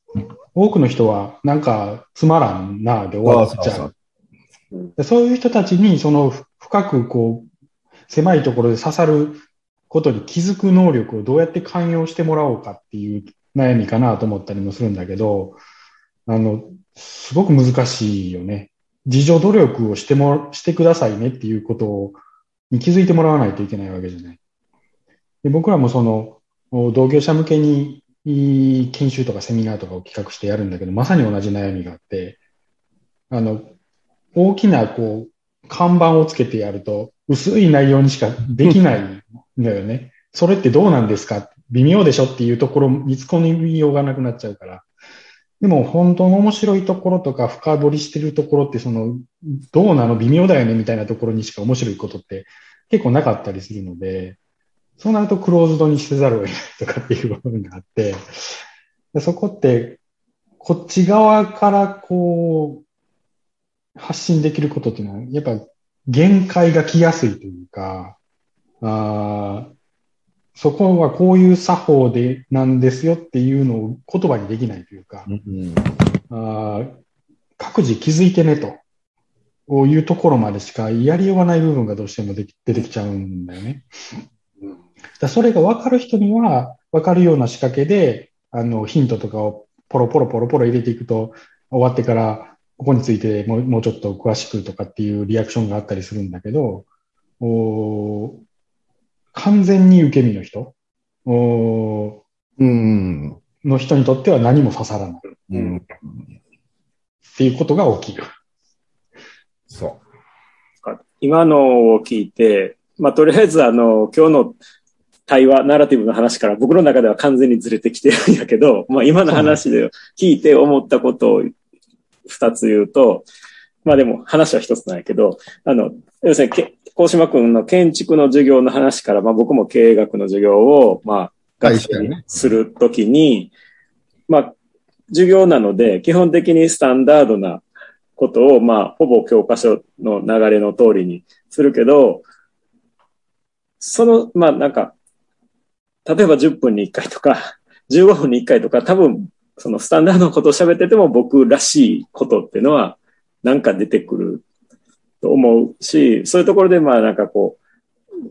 多くの人はなんかつまらんなで終わっちゃう。そういう人たちにその深くこう狭いところで刺さることに気づく能力をどうやって寛容してもらおうかっていう悩みかなと思ったりもするんだけど、あの、すごく難しいよね。自助努力をしても、してくださいねっていうことを、に気づいてもらわないといけないわけじゃない。で僕らもその、同業者向けに研修とかセミナーとかを企画してやるんだけど、まさに同じ悩みがあって、あの、大きなこう、看板をつけてやると、薄い内容にしかできないんだよね。それってどうなんですか？微妙でしょ？っていうところ見つ込みようがなくなっちゃうから。でも本当の面白いところとか深掘りしてるところってその、どうなの微妙だよねみたいなところにしか面白いことって結構なかったりするので、そうなるとクローズドにせざるを得ないとかっていう部分があって、そこって、こっち側からこう、発信できることっていうのは、やっぱ限界が来やすいというか、あそこはこういう作法でなんですよっていうのを言葉にできないというか、うんあー各自気づいてねと。こういうところまでしかやりようがない部分がどうしてもでき出てきちゃうんだよね。だそれが分かる人には分かるような仕掛けで、あの、ヒントとかをポロポロポロポロ入れていくと、終わってから、ここについてもうもうちょっと詳しくとかっていうリアクションがあったりするんだけど、お完全に受け身の人？おうん。の人にとっては何も刺さらないうん。っていうことが起きる。そ今のを聞いて、まあ、とりあえずあの、今日の対話、ナラティブの話から僕の中では完全にずれてきてるんやけど、まあ、今の話で聞いて思ったことを二つ言うと、まあでも話は一つなんやけど、あの、要するにけ、高島くんの建築の授業の話から、まあ僕も経営学の授業を、まあ、学生にするときに、まあ、授業なので、基本的にスタンダードなことを、まあ、ほぼ教科書の流れの通りにするけど、その、まあなんか、例えば10分に1回とか、15分に1回とか、多分、そのスタンダードのことを喋ってても僕らしいことっていうのは、なんか出てくると思うし、そういうところでまあなんかこ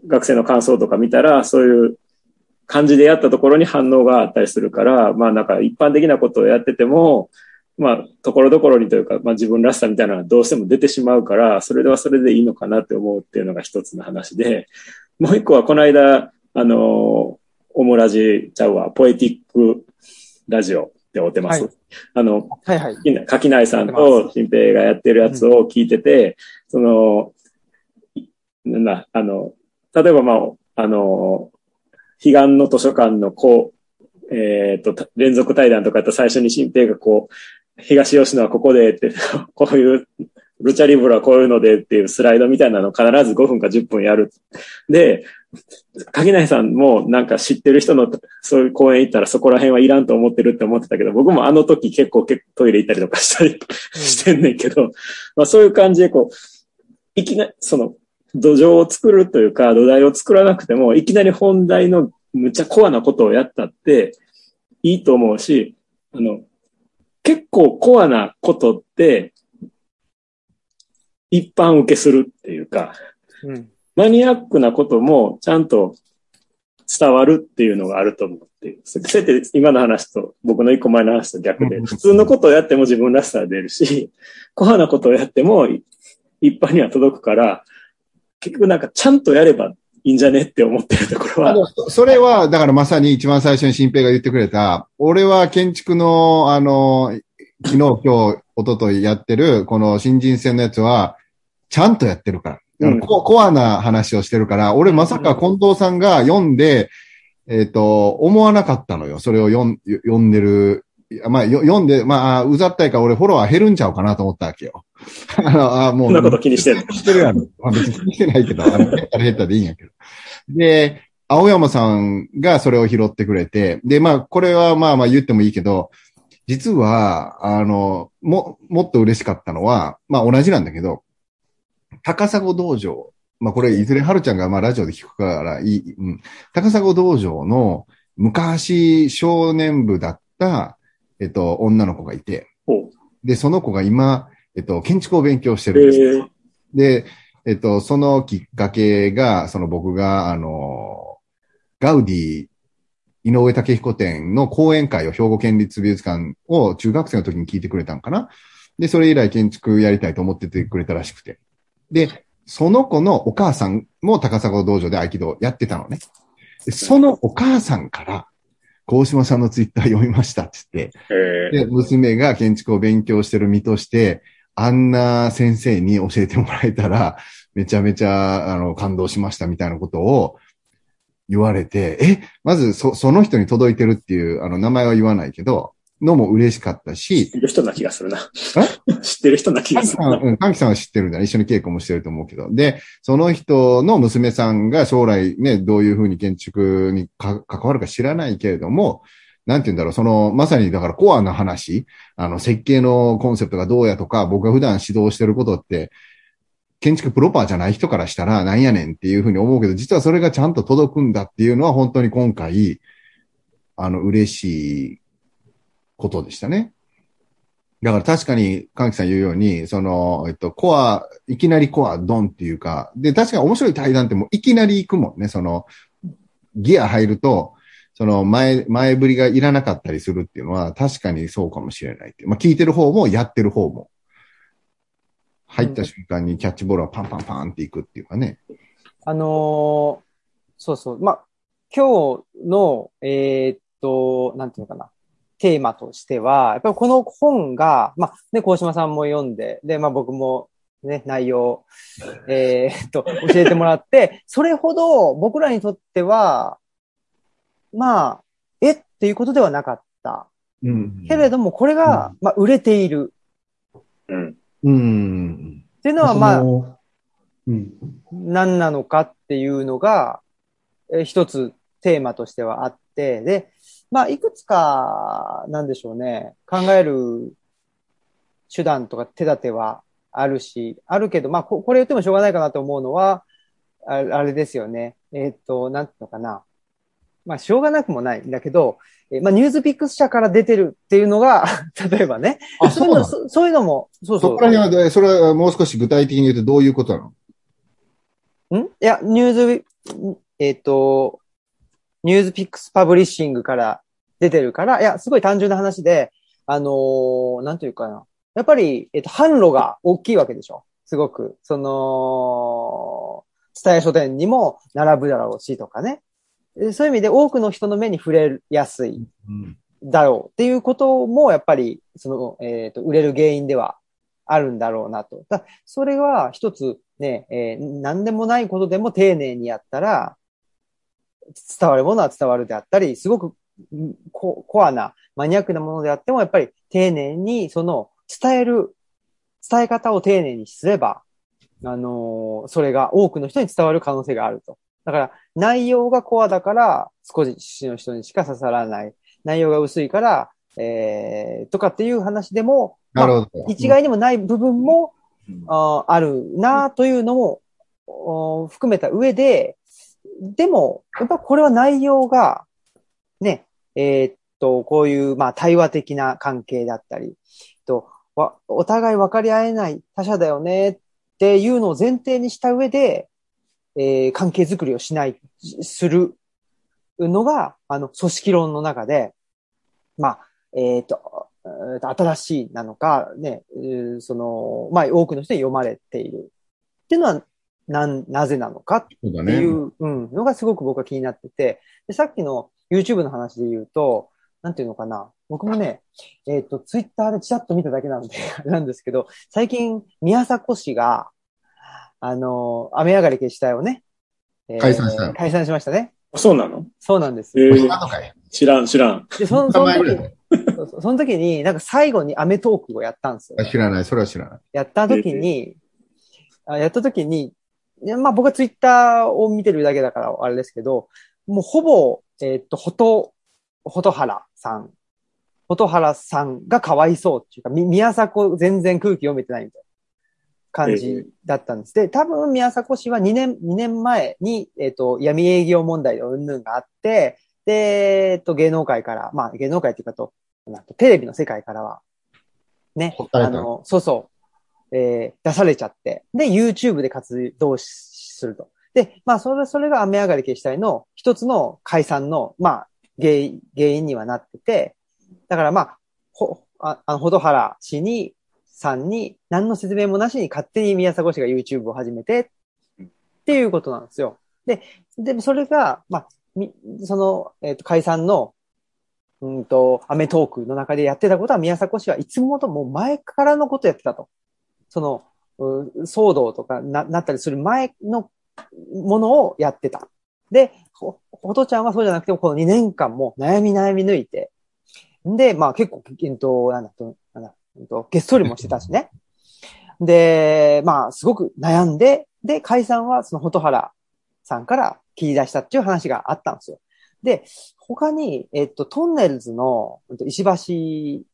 う、学生の感想とか見たら、そういう感じでやったところに反応があったりするから、まあなんか一般的なことをやってても、まあ、ところどころにというか、まあ自分らしさみたいなのがどうしても出てしまうから、それではそれでいいのかなって思うっていうのが一つの話で、もう一個はこの間、あの、オモラジちゃうわ、ポエティックラジオ。で会ってます。はいあの、はいはい。柿内さんと新平がやってるやつを聞いてて、その、いなんだ、あの、例えばまあ、あの、彼岸の図書館のこう、えっ、と、た連続対談とかやったら最初に新平がこう、東吉野はここでって、こういう、ルチャリブロはこういうのでっていうスライドみたいなのを必ず5分か10分やる。で、柿内さんもなんか知ってる人のそういう公園行ったらそこら辺はいらんと思ってるって思ってたけど、僕もあの時結構結構トイレ行ったりとかしたり してんねんけど、まあそういう感じでこう、いきなり、その土壌を作るというか土台を作らなくても、いきなり本題のむっちゃコアなことをやったっていいと思うし、あの、結構コアなことって一般受けするっていうか、うん。マニアックなこともちゃんと伝わるっていうのがあると思っている。それって今の話と僕の一個前の話と逆で、うん普通のことをやっても自分らしさが出るし、コアなことをやってもい一般には届くから、結局なんかちゃんとやればいいんじゃねって思ってるところは、それは、だからまさに一番最初に新平が言ってくれた、俺は建築の、あの、昨日、今日、一昨日やってる、この新人戦のやつは、ちゃんとやってるから。ココアな話をしてるから、俺まさか近藤さんが読んで、えっ、と、思わなかったのよ。それを読ん読んでる。まあ、よ読んで、まあ、うざったいから俺フォロワー減るんちゃうかなと思ったわけよ。あのあもう。そんなこと気にしてんの？気にしてるやん。まあ、別に気にしてないけど、あの、減ったら減ったでいいんやけど。で、青山さんがそれを拾ってくれて、で、まあ、これはまあまあ言ってもいいけど、実は、あの、も、もっと嬉しかったのは、まあ同じなんだけど、高砂道場。まあこれいずれ春ちゃんがまあラジオで聞くからいい、うん。高砂道場の昔少年部だった、えっと、女の子がいて、ほで、その子が今、えっと、建築を勉強してうるんです。えーで、えっと、そのきっかけが、その僕が、あの、ガウディ、井上武彦展の講演会を兵庫県立美術館を中学生の時に聞いてくれたんかな。で、それ以来建築やりたいと思っててくれたらしくて。で、その子のお母さんも高砂道場で合気道やってたのね。でそのお母さんから、高島さんのツイッター読みましたって言って、えーで、娘が建築を勉強してる身として、あんな先生に教えてもらえたら、めちゃめちゃ、あの、感動しましたみたいなことを言われて、え、まず、そ、その人に届いてるっていう、あの、名前は言わないけど、のも嬉しかったし知っ、てる人な気がするな。知ってる人な気がするな。うん、かんきさんは知ってるんだ。一緒に稽古もしてると思うけど。で、その人の娘さんが将来ね、どういうふうに建築にか関わるか知らないけれども、なんて言うんだろう、その、まさにだからコアな話、あの、設計のコンセプトがどうやとか、僕が普段指導してることって、建築プロパーじゃない人からしたらなんやねんっていうふうに思うけど、実はそれがちゃんと届くんだっていうのは本当に今回、あの、嬉しいことでしたね。だから確かに、かんきさん言うように、その、えっと、コア、いきなりコアドンっていうか、で、確かに面白い対談ってもういきなり行くもんね、その、ギア入ると、その前、前振りがいらなかったりするっていうのは確かにそうかもしれないっていう。まあ聞いてる方もやってる方も。入った瞬間にキャッチボールはパンパンパンっていくっていうかね。あのーそうそう。まあ、今日の、えーっと、なんていうのかな。テーマとしては、やっぱりこの本が、まあ、ね、高島さんも読んで、で、まあ僕もね、内容、えーっと、教えてもらって、それほど僕らにとっては、まあ、えっていうことではなかった。うんけれども、これが、まあ、売れているうん。うん。っていうのは、まあうん。何なのかっていうのが、えー一つテーマとしてはあって、で、まあ、いくつか、なんでしょうね、考える手段とか手立てはあるし、あるけど、まあ、ここれ言ってもしょうがないかなと思うのは、ああれですよね。えーっと、なんていうのかな。まあ、しょうがなくもないんだけど、えーまあ、 NewsPicks 社から出てるっていうのが、例えばね。あ、そういうの、そそういうのも、そうそ。そうこら辺は、それはもう少し具体的に言うとどういうことなの？ん？いや、ニューズ、えっ、と、 NewsPicks Publishing から出てるから、いや、すごい単純な話で、あのーなんというかな。やっぱり、えっ、と、販路が大きいわけでしょすごく。その、伝え書店にも並ぶだろうしとかね。そういう意味で多くの人の目に触れやすい。だろうっていうことも、やっぱり、その、えっ、と、売れる原因ではあるんだろうなと。だそれは一つね、えー何でもないことでも丁寧にやったら、伝わるものは伝わるであったり、すごくココアな、マニアックなものであっても、やっぱり丁寧に、その、伝える、伝え方を丁寧にすれば、あのーそれが多くの人に伝わる可能性があると。だから、内容がコアだから、少しの人にしか刺さらない。内容が薄いから、えー、とかっていう話でも、なるほど。一概にもない部分も、うんあーあるなというのもお含めた上で、でも、やっぱこれは内容が、ね、えーっと、こういう、まあ、対話的な関係だったり、と、わお互い分かり合えない他者だよねっていうのを前提にした上で、えー関係づくりをしない、しするのが、あの、組織論の中で、まあ、えーっと、えーと新しいなのか、ね、えーその、まあ、多くの人に読まれている。っていうのは、なん、なぜなのか。っていう、うん、のがすごく僕は気になってて、でさっきの YouTube の話で言うと、なんていうのかな。僕もね、えっ、と、Twitter でチラッと見ただけなので、あ れなんですけど、最近、宮迫氏が、あの、雨上がり消したをね、えー解散した解散しましたね。あそうなの？そうなんです。えー。知らん、知らん。で、その、名その時、そうその時に、なんか最後にアメトークをやったんですよ。あ知らない。それは知らない。やった時に、あやった時に、まあ僕はツイッターを見てるだけだからあれですけど、もうほぼ、えーっと、ほと、ほとはらさん、ほとはらさんがかわいそうっていうか、み宮迫全然空気読めてないみたいな感じだったんです。で、多分宮迫氏は2年、2年前に、えーっと、闇営業問題の云々があって、で、えーっと、芸能界から、まあ芸能界っていうかと、なんとテレビの世界からは、ねあの、そうそう、えー出されちゃって、で、YouTube で活動しすると。で、まあ、それ、それが雨上がり消したいの一つの解散の、まあ、原因、原因にはなってて、だからまあ、ほ、ああの、ほどはら氏に、さんに、何の説明もなしに勝手に宮迫氏が YouTube を始めて、っていうことなんですよ。で、でもそれが、まあ、みその、えっ、と、解散の、うんと、アメトークの中でやってたことは宮迫氏はいつもともう前からのことやってたと。その、う騒動とかななったりする前のものをやってた。で、ほ、ほとちゃんはそうじゃなくても、この2年間も悩み悩み抜いて、で、まあ結構、えっと、なんだと、なんだ、えっと、げっそりもしてたしね。で、まあ、すごく悩んで、で、解散はその蛍原さんから切り出したっていう話があったんですよ。で、他に、えっと、トンネルズのえっと石橋、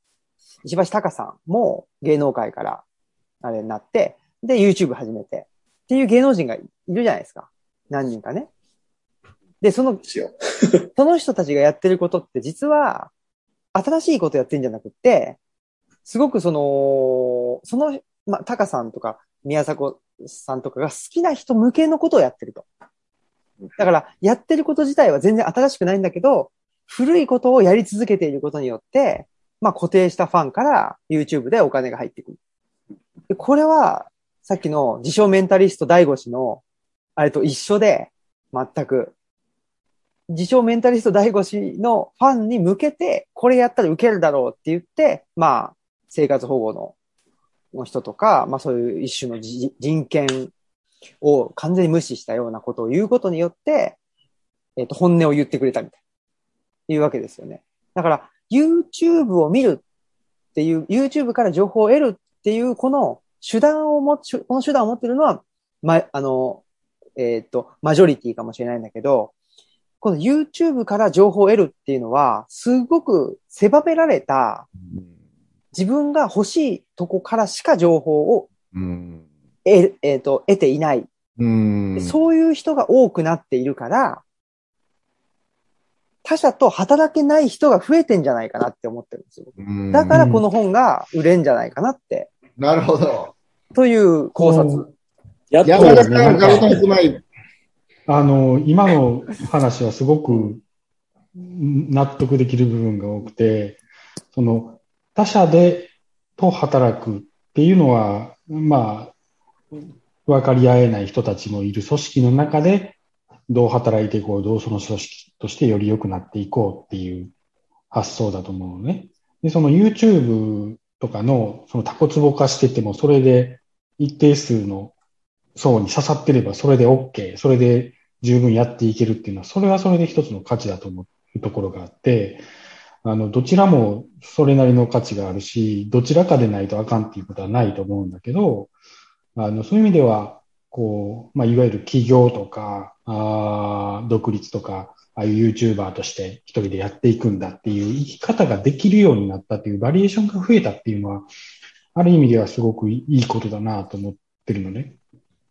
石橋隆さんも芸能界からあれになって、で、YouTube 始めて、っていう芸能人がいるじゃないですか。何人かね。で、その。その人たちがやってることって実は、新しいことやってんじゃなくって、すごくその、その、まあ、タカさんとか、宮迫さんとかが好きな人向けのことをやってると。だから、やってること自体は全然新しくないんだけど、古いことをやり続けていることによって、まあ、固定したファンから YouTube でお金が入ってくる。でこれは、さっきの自称メンタリスト大悟氏の、あれと一緒で、全く。自称メンタリスト大悟氏のファンに向けて、これやったら受けるだろうって言って、まあ、生活保護のの人とか、まあそういう一種の人権を完全に無視したようなことを言うことによって、えっ、と、本音を言ってくれたみたいな。いうわけですよね。だから、YouTube を見るっていう、YouTube から情報を得るっていう、この手段を持つ、この手段を持ってるのは、ま、あの、えっ、と、マジョリティかもしれないんだけど、この YouTube から情報を得るっていうのは、すごく狭められた、自分が欲しいとこからしか情報をうん。得,、えーと得ていない、うん。そういう人が多くなっているから、他者と働けない人が増えてんじゃないかなって思ってるんですよ。うんだからこの本が売れんじゃないかなって、なるほど。という考察。やっとやばいですね。なんかうまい。あの、今の話はすごく納得できる部分が多くて、その他者でと働くっていうのは、まあ、分かり合えない人たちもいる組織の中で、どう働いていこう、どうその組織としてより良くなっていこうっていう発想だと思うのね。で、その YouTube とかのそのタコツボ化してても、それで一定数の層に刺さってればそれで OK、それで十分やっていけるっていうのは、それはそれで一つの価値だと思うところがあって、あの、どちらもそれなりの価値があるし、どちらかでないとあかんっていうことはないと思うんだけど、あの、そういう意味では、こう、まあ、いわゆる起業とか、あー独立とか、ああいう YouTuber として一人でやっていくんだっていう生き方ができるようになったっていうバリエーションが増えたっていうのは、ある意味ではすごくいいことだなと思ってるのね。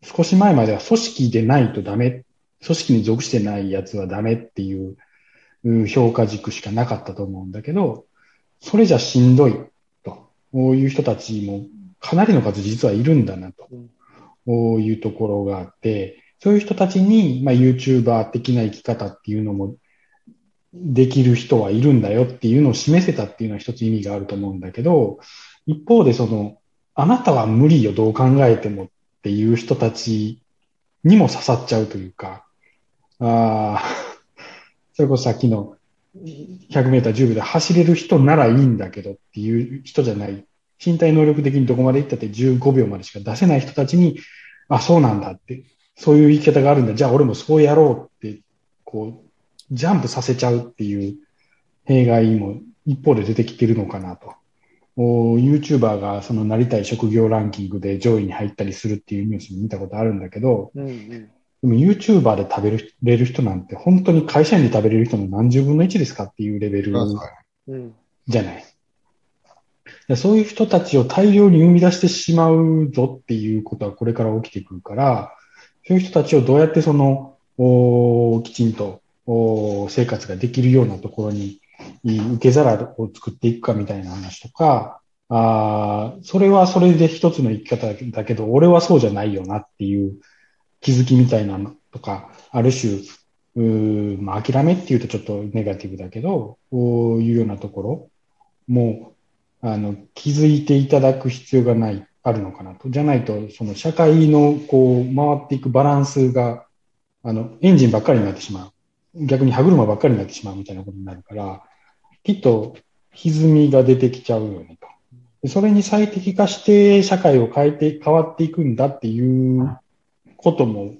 少し前までは組織でないとダメ、組織に属してないやつはダメっていう評価軸しかなかったと思うんだけど、それじゃしんどいと、こういう人たちもかなりの数実はいるんだなと、こういうところがあって、そういう人たちに、まあ、YouTuber 的な生き方っていうのもできる人はいるんだよっていうのを示せたっていうのは一つ意味があると思うんだけど、一方でその、あなたは無理よ、どう考えてもっていう人たちにも刺さっちゃうというか、ああ、それこそさっきの100メーター10秒で走れる人ならいいんだけどっていう人じゃない。身体能力的にどこまで行ったって15秒までしか出せない人たちに、あ、そうなんだって、そういう言い方があるんだ。じゃあ俺もそうやろうって、こう、ジャンプさせちゃうっていう弊害も一方で出てきてるのかなと。お YouTuber がそのなりたい職業ランキングで上位に入ったりするっていうニュースも見たことあるんだけど、うんうんでも YouTuber で食べれる人なんて本当に会社員で食べれる人の何十分の1ですかっていうレベルうんじゃない。でそういう人たちを大量に生み出してしまうぞっていうことはこれから起きてくるから、そういう人たちをどうやってその、おきちんとお生活ができるようなところに受け皿を作っていくかみたいな話とか、あそれはそれで一つの生き方だけど、俺はそうじゃないよなっていう気づきみたいなのとか、ある種、うまあ、諦めっていうとちょっとネガティブだけど、こういうようなところも、あの、気づいていただく必要がない、あるのかなと。じゃないと、その社会のこう、回っていくバランスが、あの、エンジンばっかりになってしまう。逆に歯車ばっかりになってしまうみたいなことになるから、きっと歪みが出てきちゃうよねと、それに最適化して社会を変えて、変わっていくんだっていうことも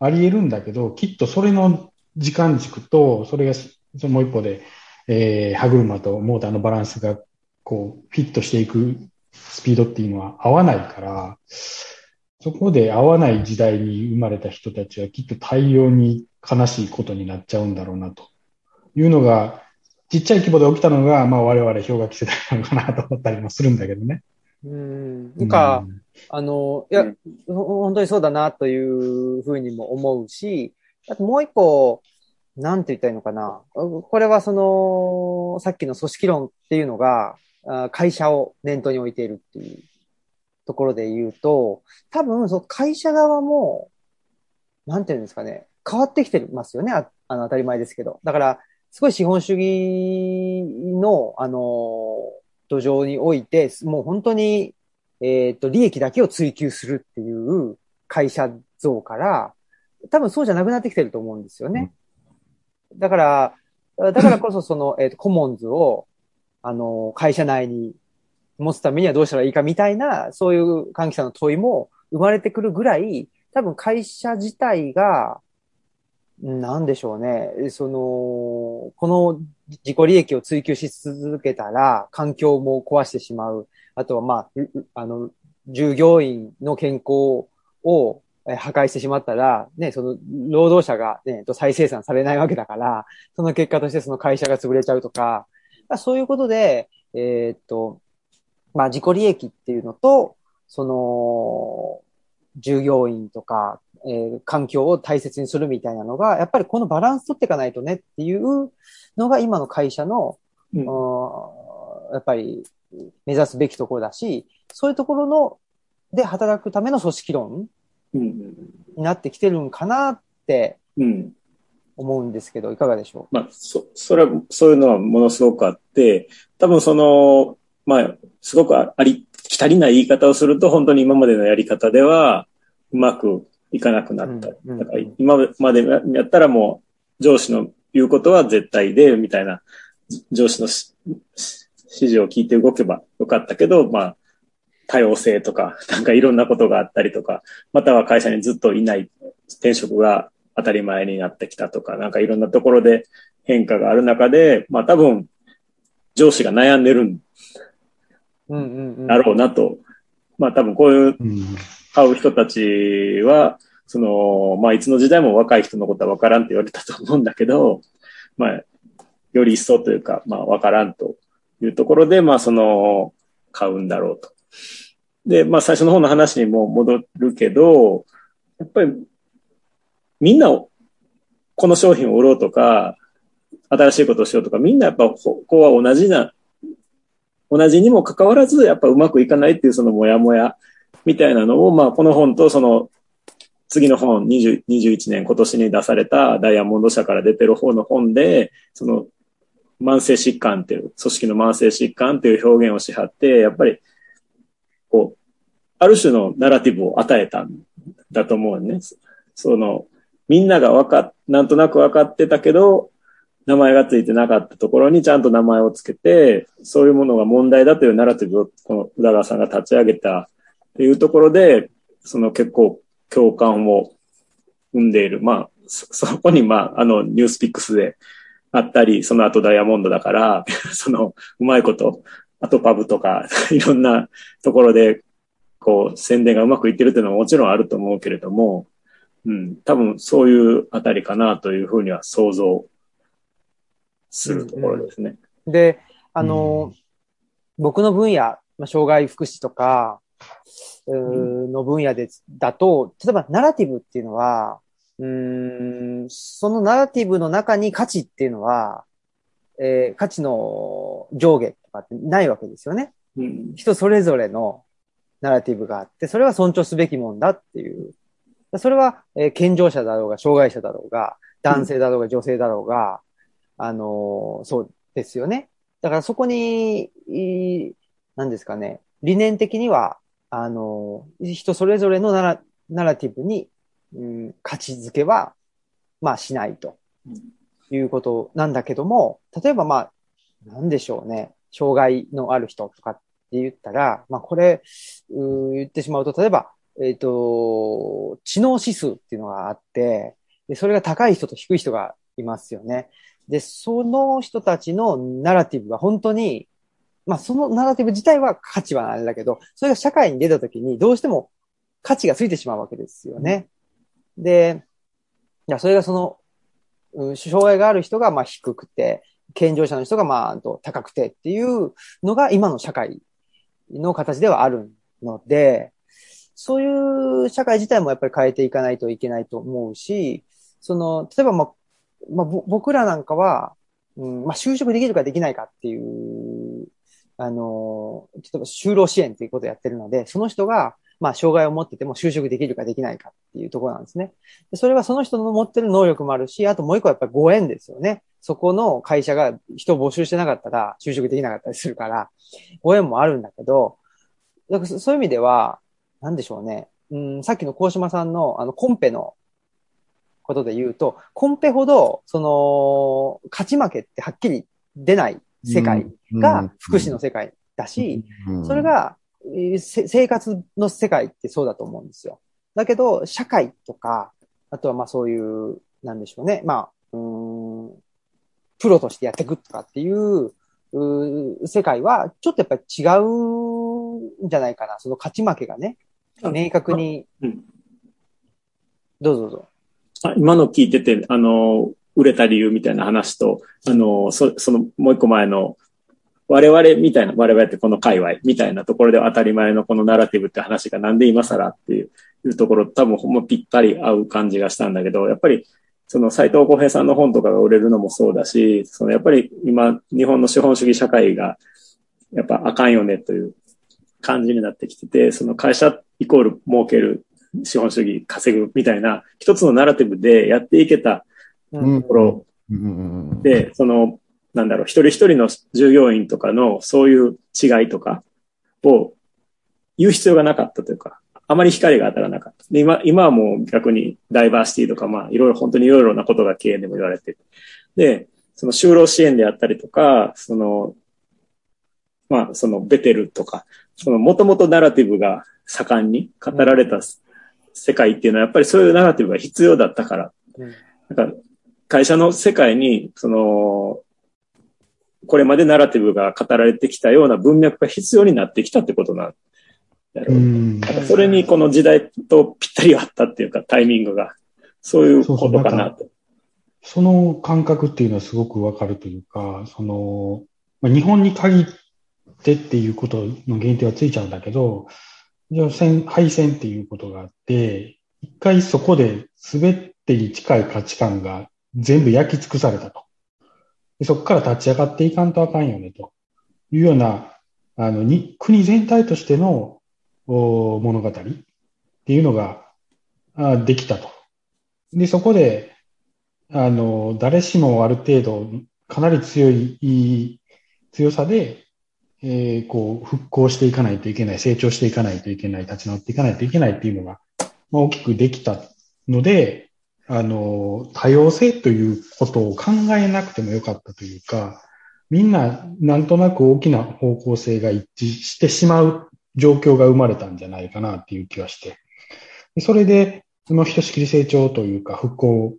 あり得るんだけど、きっとそれの時間軸と、それがもう一歩で、えー歯車とモーターのバランスがこうフィットしていくスピードっていうのは合わないから、そこで合わない時代に生まれた人たちはきっと大量に悲しいことになっちゃうんだろうなというのが、ちっちゃい規模で起きたのが、まあ我々氷河期世代なのかなと思ったりもするんだけどね。うん。なんか、うんあの、いや、本当にそうだなというふうにも思うし、あともう一個、なんて言ったらいいのかな。これはその、さっきの組織論っていうのが、会社を念頭に置いているっていうところで言うと、多分、その会社側も、なんていうんですかね、変わってきてますよね。ああの、当たり前ですけど。だから、すごい資本主義の、あの、土壌において、もう本当に、えっ、と、利益だけを追求するっていう会社像から、多分そうじゃなくなってきてると思うんですよね。だから、だからこそその、えっ、と、コモンズを、あの、会社内に持つためにはどうしたらいいかみたいな、そういう歓喜さんの問いも生まれてくるぐらい、多分会社自体が、なんでしょうね。その、この自己利益を追求し続けたら、環境も壊してしまう。あとは、まあ、あの、従業員の健康を破壊してしまったら、ね、その、労働者がね、再生産されないわけだから、その結果としてその会社が潰れちゃうとか、そういうことで、えーっと、まあ、自己利益っていうのと、その、従業員とか、えー環境を大切にするみたいなのが、やっぱりこのバランス取っていかないとねっていうのが今の会社の、うんうんやっぱり目指すべきところだし、そういうところの、で働くための組織論うん。になってきてるんかなってうん。思うんですけど、いかがでしょまあ、そ、それは、そういうのはものすごくあって、多分その、まあ、すごくああり、きたりない言い方をすると、本当に今までのやり方では、うまくいかなくなった。だから今までやったらもう、上司の言うことは絶対で、みたいな、上司の指示を聞いて動けばよかったけど、まあ、多様性とか、なんかいろんなことがあったりとか、または会社にずっといない転職が当たり前になってきたとか、なんかいろんなところで変化がある中で、まあ多分、上司が悩んでるんう。んうんうん。だろうなと。まあ多分こういう会う人たちは、その、まあいつの時代も若い人のことは分からんって言われたと思うんだけど、まあ、より一層というか、まあ分からんというところで、まあその、買うんだろうと。で、まあ最初の方の話にも戻るけど、やっぱり、みんなを、この商品を売ろうとか、新しいことをしようとか、みんなやっぱ方向は同じな、同じにもかかわらず、やっぱうまくいかないっていうそのモヤモヤみたいなのを、まあこの本とその次の本、20 21年今年に出されたダイヤモンド社から出てる方の本で、その慢性疾患っていう、組織の慢性疾患っていう表現をしはって、やっぱり、こう、ある種のナラティブを与えたんだと思うね。その、みんながわか、なんとなく分かってたけど、名前がついてなかったところにちゃんと名前をつけて、そういうものが問題だというナラティブを、この宇田川さんが立ち上げたっていうところで、その結構共感を生んでいる。まあ、そ、そこにまあ、あの、ニュースピックスであったり、その後ダイヤモンドだから、その、うまいこと、あとパブとか、いろんなところで、こう、宣伝がうまくいってるっていうのはもちろんあると思うけれども、うん、多分そういうあたりかなというふうには想像するところですね。で、あの、僕の分野、まあ、障害福祉とか、の分野で、だと、例えばナラティブっていうのは、うーん、そのナラティブの中に価値っていうのは、えー価値の上下とかってないわけですよね。うん、人それぞれのナラティブがあって、それは尊重すべきもんだっていう。それは、えー健常者だろうが、障害者だろうが、男性だろうが、女性だろうが、あのーそうですよね。だからそこに、何ですかね、理念的には、あのー人それぞれのナラナラティブに、うん、価値づけは、まあしないと。いうことなんだけども、例えばまあ、なんでしょうね、障害のある人とかって言ったら、まあこれ、う言ってしまうと、例えば、えっ、と、知能指数っていうのがあって、で、それが高い人と低い人がいますよね。で、その人たちのナラティブが本当に、まあそのナラティブ自体は価値はあれだけど、それが社会に出た時にどうしても価値がついてしまうわけですよね。で、いや、それがその、うん障害がある人がまあ低くて、健常者の人がまあ高くてっていうのが今の社会の形ではあるので、そういう社会自体もやっぱり変えていかないといけないと思うし、その、例えばまあ、まあ、僕らなんかは、うん、まあ、就職できるかできないかっていう、あの、例えば就労支援っていうことをやってるので、その人が、まあ、障害を持ってても就職できるかできないかっていうところなんですね。それはその人の持ってる能力もあるし、あともう一個はやっぱりご縁ですよね。そこの会社が人を募集してなかったら就職できなかったりするから、ご縁もあるんだけど、だからそういう意味では、なんでしょうね。うん、さっきの高島さんの、あの、コンペのことで言うと、コンペほど、その、勝ち負けってはっきり出ない世界が福祉の世界だし、それ、が、えーせ生活の世界ってそうだと思うんですよ。だけど、社会とか、あとはまあそういう、なんでしょうね。まあ、うーん、プロとしてやっていくとかっていう、うー世界は、ちょっとやっぱり違うんじゃないかな。その勝ち負けがね、あ明確にうん。どうぞどうぞ。あ今の聞いてて、あの、売れた理由みたいな話と、あの、そそのもう一個前の、我々みたいな、我々ってこの界隈みたいなところで当たり前のこのナラティブって話がなんで今更っていういうところ多分ほんまぴったり合う感じがしたんだけど、やっぱりその斎藤浩平さんの本とかが売れるのもそうだし、そのやっぱり今日本の資本主義社会がやっぱあかんよねという感じになってきてて、その会社イコール儲ける資本主義稼ぐみたいな一つのナラティブでやっていけたところ、で、その、なん。だろう、一人一人の従業員とかのそういう違いとかを言う必要がなかったというか、あまり光が当たらなかった。で今、今はもう逆にダイバーシティとか、まあ、いろいろ、本当にいろいろなことが経営でも言われて。で、その就労支援であったりとか、その、まあ、そのベテルとか、その、もともとナラティブが盛んに語られた世界っていうのは、やっぱりそういうナラティブが必要だったからうんなんか会社の世界に、その、これまでナラティブが語られてきたような文脈が必要になってきたってことなんだろう。うんそれにこの時代とぴったり合ったっていうか、タイミングが、そういうことかなと。その感覚っていうのはすごくわかるというか、その、まあ、日本に限ってっていうことの限定はついちゃうんだけど、じゃあ戦敗戦っていうことがあって、一回そこで全てに近い価値観が全部焼き尽くされたと。でそこから立ち上がっていかんとあかんよね、というような、あの、に、国全体としてのお物語っていうのがあできたと。で、そこで、あの、誰しもある程度、かなり強、い強さで、えーこう、復興していかないといけない、成長していかないといけない、立ち直っていかないといけないっていうのが、まあ、大きくできたので、あの、多様性ということを考えなくてもよかったというか、みんな、なんとなく大きな方向性が一致してしまう状況が生まれたんじゃないかなっていう気はして。それで、そのひとしきり成長というか、復興、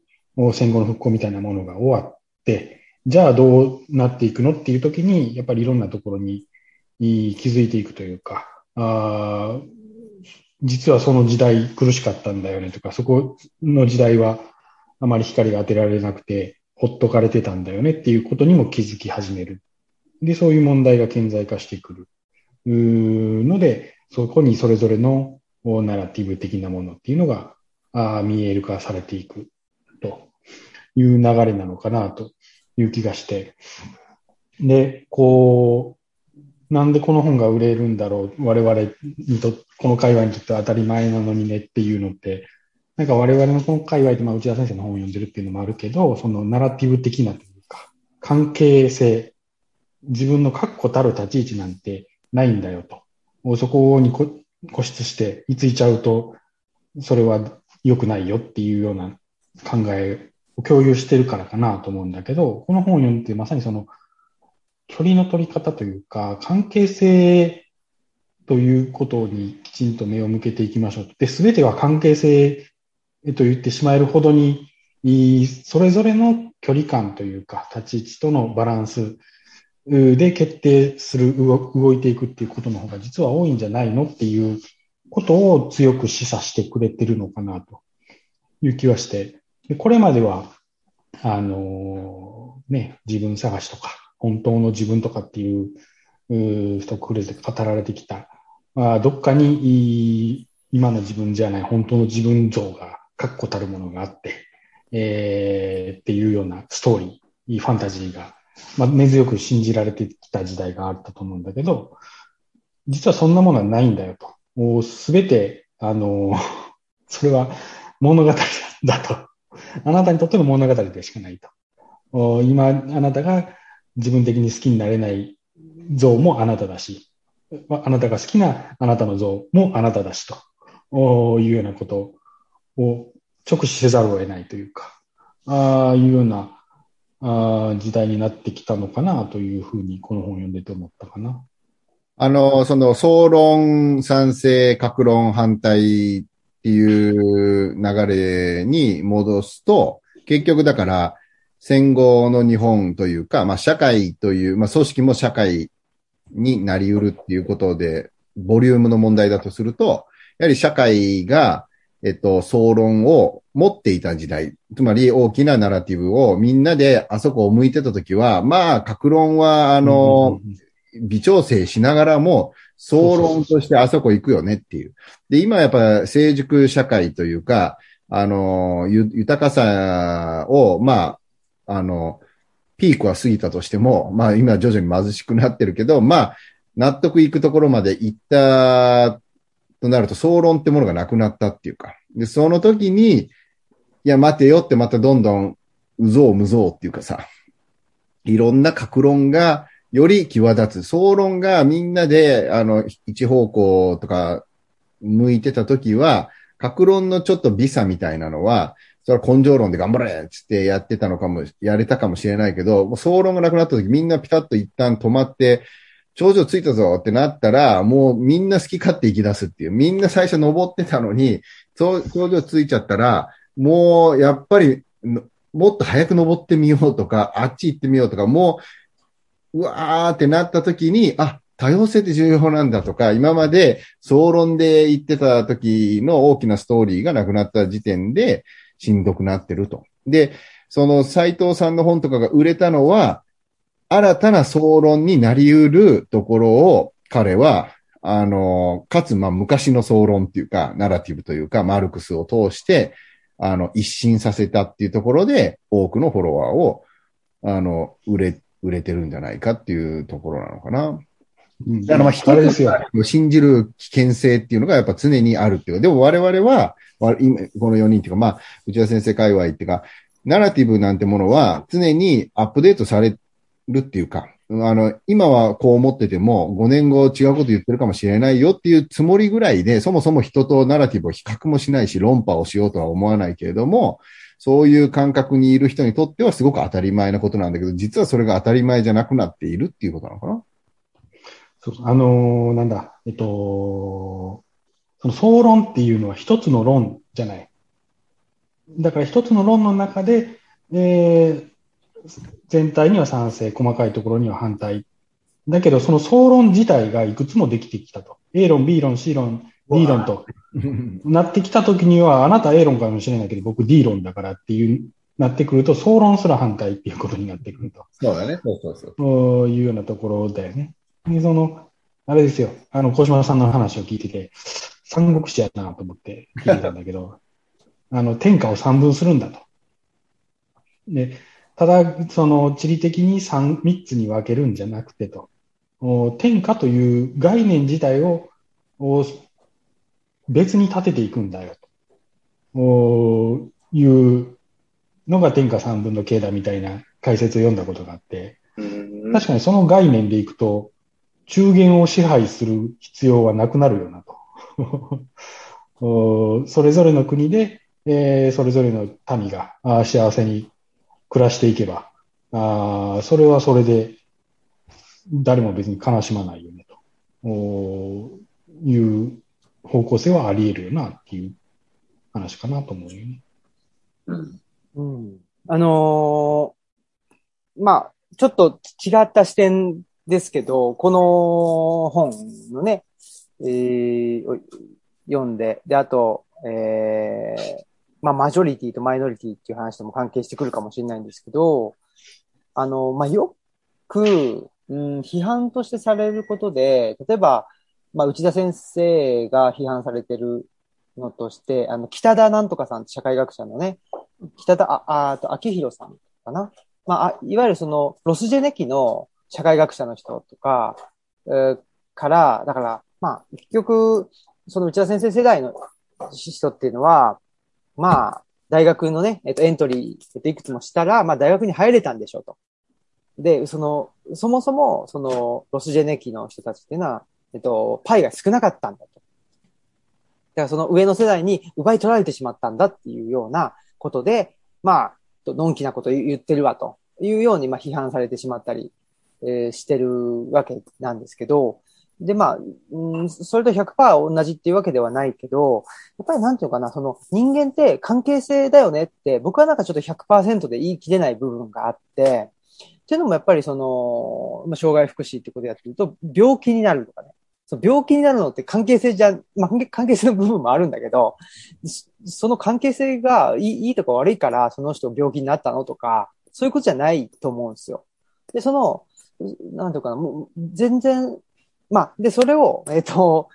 戦後の復興みたいなものが終わって、じゃあどうなっていくのっていう時に、やっぱりいろんなところにい気づいていくというか、あー実はその時代苦しかったんだよねとか、そこの時代はあまり光が当てられなくて、ほっとかれてたんだよねっていうことにも気づき始める。で、そういう問題が顕在化してくる。ので、そこにそれぞれのナラティブ的なものっていうのが見える化されていくという流れなのかなという気がして。で、こう、なんでこの本が売れるんだろう、我々にと、この界隈にとっては当たり前なのにねっていうのって、なんか我々のこの界隈で、まあ、内田先生の本を読んでるっていうのもあるけど、そのナラティブ的なというか、関係性、自分の確固たる立ち位置なんてないんだよと。そこに固執して居ついちゃうと、それは良くないよっていうような考えを共有してるからかなと思うんだけど、この本を読んでまさにその距離の取り方というか、関係性ということにきちんと目を向けていきましょう。で、すべては関係性と言ってしまえるほどに、それぞれの距離感というか、立ち位置とのバランスで決定する、動いていくっていうことの方が実は多いんじゃないのっていうことを強く示唆してくれてるのかなという気はして、これまでは、あの、ね、自分探しとか、本当の自分とかっていう、う一括りで語られてきた、まあ、どっかに今の自分じゃない本当の自分像が確固たるものがあって、えー、っていうようなストーリー、ファンタジーが、まあ、根強く信じられてきた時代があったと思うんだけど、実はそんなものはないんだよと。もうすべて、あの、それは物語だと。あなたにとっての物語でしかないと。今、あなたが自分的に好きになれない像もあなただし、あなたが好きなあなたの像もあなただしというようなことを直視せざるを得ないというか、ああいうようなあ時代になってきたのかなというふうにこの本を読んでて思ったかな。あの、その、総論、賛成、格論、反対っていう流れに戻すと、結局だから、戦後の日本というか、まあ社会という、まあ組織も社会になり得るっていうことで、ボリュームの問題だとすると、やはり社会が、えっと、総論を持っていた時代、つまり大きなナラティブをみんなであそこを向いてたときは、まあ、格論は、あの、微調整しながらも、総論としてあそこ行くよねっていう。で、今やっぱ成熟社会というか、あの、豊かさを、まあ、あの、ピークは過ぎたとしても、まあ今徐々に貧しくなってるけど、まあ、納得いくところまで行ったとなると、総論ってものがなくなったっていうか。で、その時に、いや、待てよってまたどんどん、うぞうむぞうっていうかさ、いろんな格論がより際立つ。総論がみんなで、あの、一方向とか向いてた時は、格論のちょっと微差みたいなのは、それは根性論で頑張れっつってやってたのかも、やれたかもしれないけど、もう総論がなくなった時みんなピタッと一旦止まって、頂上ついたぞってなったら、もうみんな好き勝手行き出すっていう。みんな最初登ってたのに、頂上ついちゃったら、もうやっぱり、もっと早く登ってみようとか、あっち行ってみようとか、もう、うわーってなった時に、あ、多様性って重要なんだとか、今まで総論で言ってた時の大きなストーリーがなくなった時点で、しんどくなってると。で、その斎藤さんの本とかが売れたのは、新たな総論になり得るところを彼は、あの、かつ、まあ、昔の総論っていうか、ナラティブというか、マルクスを通して、あの、一新させたっていうところで、多くのフォロワーを、あの、売れ、売れてるんじゃないかっていうところなのかな。だからまあ、人ですよ。信じる危険性っていうのがやっぱ常にあるっていう。か、でも我々は、今、この4人っていうか、まあ、内田先生界隈っていうか、ナラティブなんてものは常にアップデートされるっていうか、あの、今はこう思ってても、5年後違うこと言ってるかもしれないよっていうつもりぐらいで、そもそも人とナラティブを比較もしないし、論破をしようとは思わないけれども、そういう感覚にいる人にとってはすごく当たり前なことなんだけど、実はそれが当たり前じゃなくなっているっていうことなのかなそうあのー、なんだ、えっと、その総論っていうのは一つの論じゃない。だから一つの論の中で、えー、全体には賛成、細かいところには反対。だけど、その総論自体がいくつもできてきたと。A 論、B 論、C 論、D 論となってきたときには、あなた A 論かもしれないけど、僕 D 論だからっていう、なってくると、総論すら反対っていうことになってくると。そうだね。そうそうそう。そういうようなところだよね。で、その、あれですよ。あの、小島さんの話を聞いてて、三国志やなと思って聞いてたんだけど、あの、天下を三分するんだと。で、ただ、その、地理的に三、三つに分けるんじゃなくてと、天下という概念自体を別に立てていくんだよというのが天下三分の経だみたいな解説を読んだことがあって、確かにその概念でいくと、中原を支配する必要はなくなるよなと。それぞれの国で、えー、それぞれの民が幸せに暮らしていけば、あそれはそれで、誰も別に悲しまないよねと。いう方向性はあり得るよなっていう話かなと思うよね。うん。うん。あのーまあ、ちょっと違った視点ですけど、この本のね、えー読んで、で、あと、えーまあ、マジョリティとマイノリティっていう話とも関係してくるかもしれないんですけど、あの、まあ、よく、うん、批判としてされることで、例えば、まあ、内田先生が批判されてるのとして、あの、北田なんとかさん社会学者のね、北田、あ、あと、秋広さんかな。まあ、あいわゆるその、ロスジェネ期の社会学者の人とか、えーから、だから、まあ、結局、その内田先生世代の人っていうのは、まあ、大学のね、えっと、エントリー、えっと、いくつもしたら、まあ、大学に入れたんでしょうと。で、その、そもそも、その、ロスジェネ期の人たちっていうのは、えっと、パイが少なかったんだと。だからその上の世代に奪い取られてしまったんだっていうようなことで、まあ、のんきなこと言ってるわというように、まあ、批判されてしまったり、えーしてるわけなんですけど、で、まあ、うん、それと100%同じっていうわけではないけど、やっぱりなんていうかな、その人間って関係性だよねって、僕はなんかちょっと100%で言い切れない部分があって、っていうのもやっぱりその、まあ、障害福祉ってことやってると、病気になるとかね。その病気になるのって関係性じゃ、まあ、関係性の部分もあるんだけど、そその関係性がいいいいとか悪いから、その人病気になったのとか、そういうことじゃないと思うんですよ。で、その、なんていうかな、もう全然、まあ、で、それを、えっ、と、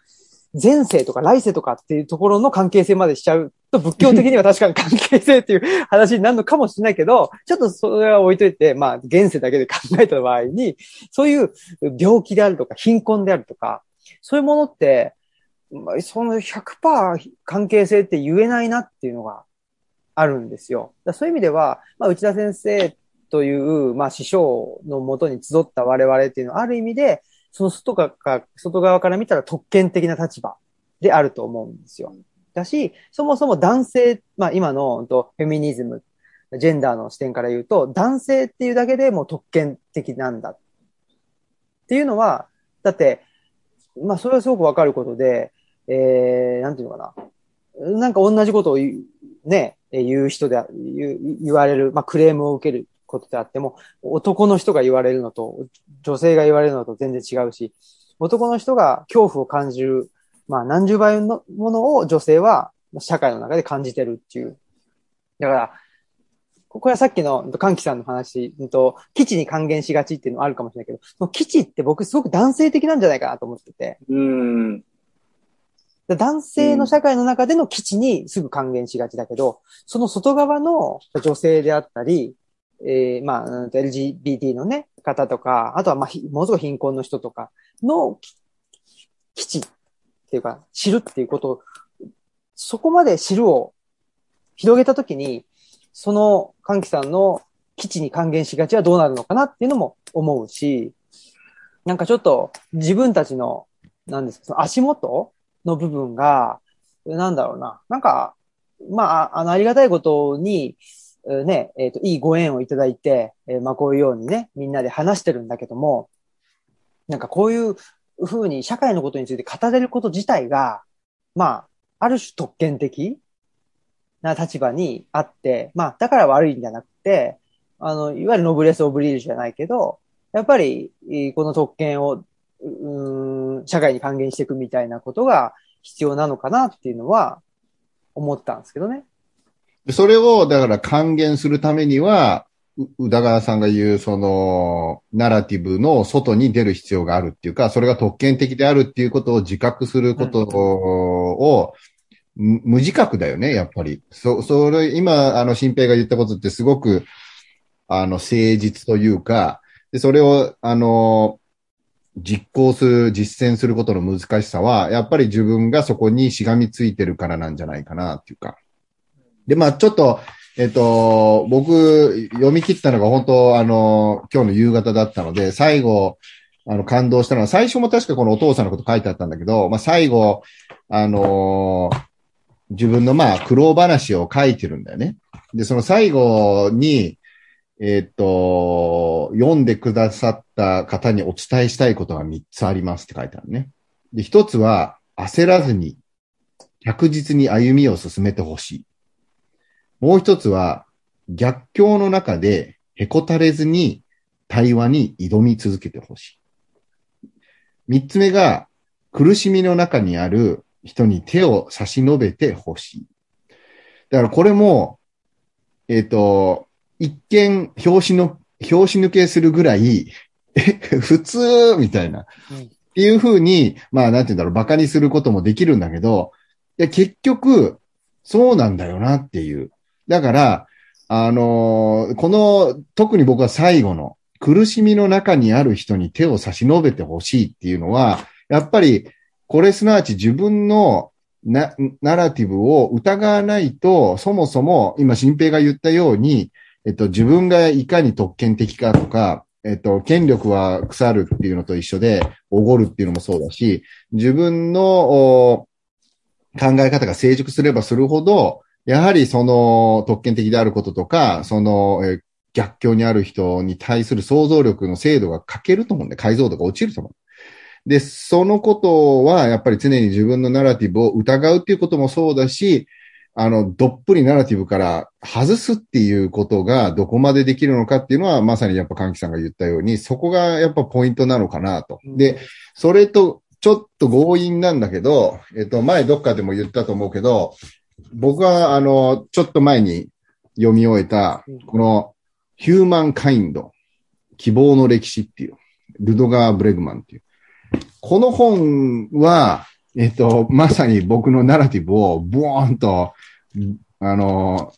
前世とか来世とかっていうところの関係性までしちゃうと、仏教的には確かに関係性っていう話になるのかもしれないけど、ちょっとそれは置いといて、まあ、現世だけで考えた場合に、そういう病気であるとか、貧困であるとか、そういうものって、まあその100%関係性って言えないなっていうのがあるんですよ。そういう意味では、まあ、内田先生という、まあ、師匠のもとに集った我々っていうのは、ある意味で、その外側か外側から見たら特権的な立場であると思うんですよ。だし、そもそも男性、まあ今のとフェミニズム、ジェンダーの視点から言うと、男性っていうだけでもう特権的なんだ。っていうのは、だって、まあそれはすごくわかることで、えー、なんていうのかな。なんか同じことを言う、ね、言う人で、言言われる、まあクレームを受けることであっても、男の人が言われるのと、女性が言われるのと全然違うし、男の人が恐怖を感じる、まあ何十倍のものを女性は社会の中で感じてるっていう。だから、これはさっきの歓喜さんの話、うんと基地に還元しがちっていうのはあるかもしれないけど、その基地って僕すごく男性的なんじゃないかなと思ってて、うん。で男性の社会の中での基地にすぐ還元しがちだけど、その外側の女性であったり、えーまあ、LGBT のね、方とか、あとはまあ、ものすごい貧困の人とかの基地っていうか、知るっていうことを、そこまで知るを広げたときに、その歓喜さんの基地に還元しがちはどうなるのかなっていうのも思うし、なんかちょっと自分たちの、なんですか、その足元の部分が、なんだろうな、なんか、まあ、あの、ありがたいことに、ね、えっ、と、いいご縁をいただいて、えーまあ、こういうようにね、みんなで話してるんだけども、なんかこういうふうに社会のことについて語れること自体が、まあ、ある種特権的な立場にあって、まあ、だから悪いんじゃなくて、あの、いわゆるノブレス・オブリールじゃないけど、やっぱり、この特権を、うん、社会に還元していくみたいなことが必要なのかなっていうのは思ったんですけどね。それを、だから還元するためには、宇田川さんが言う、その、ナラティブの外に出る必要があるっていうか、それが特権的であるっていうことを自覚することを、む無自覚だよね、やっぱり。そ、それ、今、あの、新平が言ったことってすごく、あの、誠実というか、で、それを、あの、実行する、実践することの難しさは、やっぱり自分がそこにしがみついてるからなんじゃないかなっていうか。で、まあちょっと、えっと、僕、読み切ったのが本当、あの、今日の夕方だったので、最後、あの、感動したのは、最初も確かこのお父さんのこと書いてあったんだけど、まあ最後、あの自分のまあ苦労話を書いてるんだよね。で、その最後に、えっと、読んでくださった方にお伝えしたいことが3つありますって書いてあるね。で、1つは、焦らずに、着実に歩みを進めてほしい。もう一つは、逆境の中でへこたれずに対話に挑み続けてほしい。三つ目が、苦しみの中にある人に手を差し伸べてほしい。だからこれも、えっ、と、一見、表紙の、表紙抜けするぐらい、え、普通みたいな。っていうふうに、まあ、なんて言うんだろう、馬鹿にすることもできるんだけど、いや、結局、そうなんだよなっていう。だから、あのーこの、特に僕は最後の、苦しみの中にある人に手を差し伸べてほしいっていうのは、やっぱり、これすなわち自分の、ナラティブを疑わないと、そもそも、今、新平が言ったように、えっと、自分がいかに特権的かとか、えっと、権力は腐るっていうのと一緒で、おごるっていうのもそうだし、自分の考え方が成熟すればするほど、やはりその特権的であることとか、その、えー逆境にある人に対する想像力の精度が欠けると思うんで、解像度が落ちると思う。で、そのことは、やっぱり常に自分のナラティブを疑うっていうこともそうだし、あの、どっぷりナラティブから外すっていうことがどこまでできるのかっていうのは、まさにやっぱ歓喜さんが言ったように、そこがやっぱポイントなのかなと。で、それとちょっと強引なんだけど、えっと、前どっかでも言ったと思うけど、僕はあの、ちょっと前に読み終えたうん、この、ヒューマンカインド、希望の歴史っていう、ルドガー・ブレグマンっていう。この本は、えっと、まさに僕のナラティブをボーンと、あの、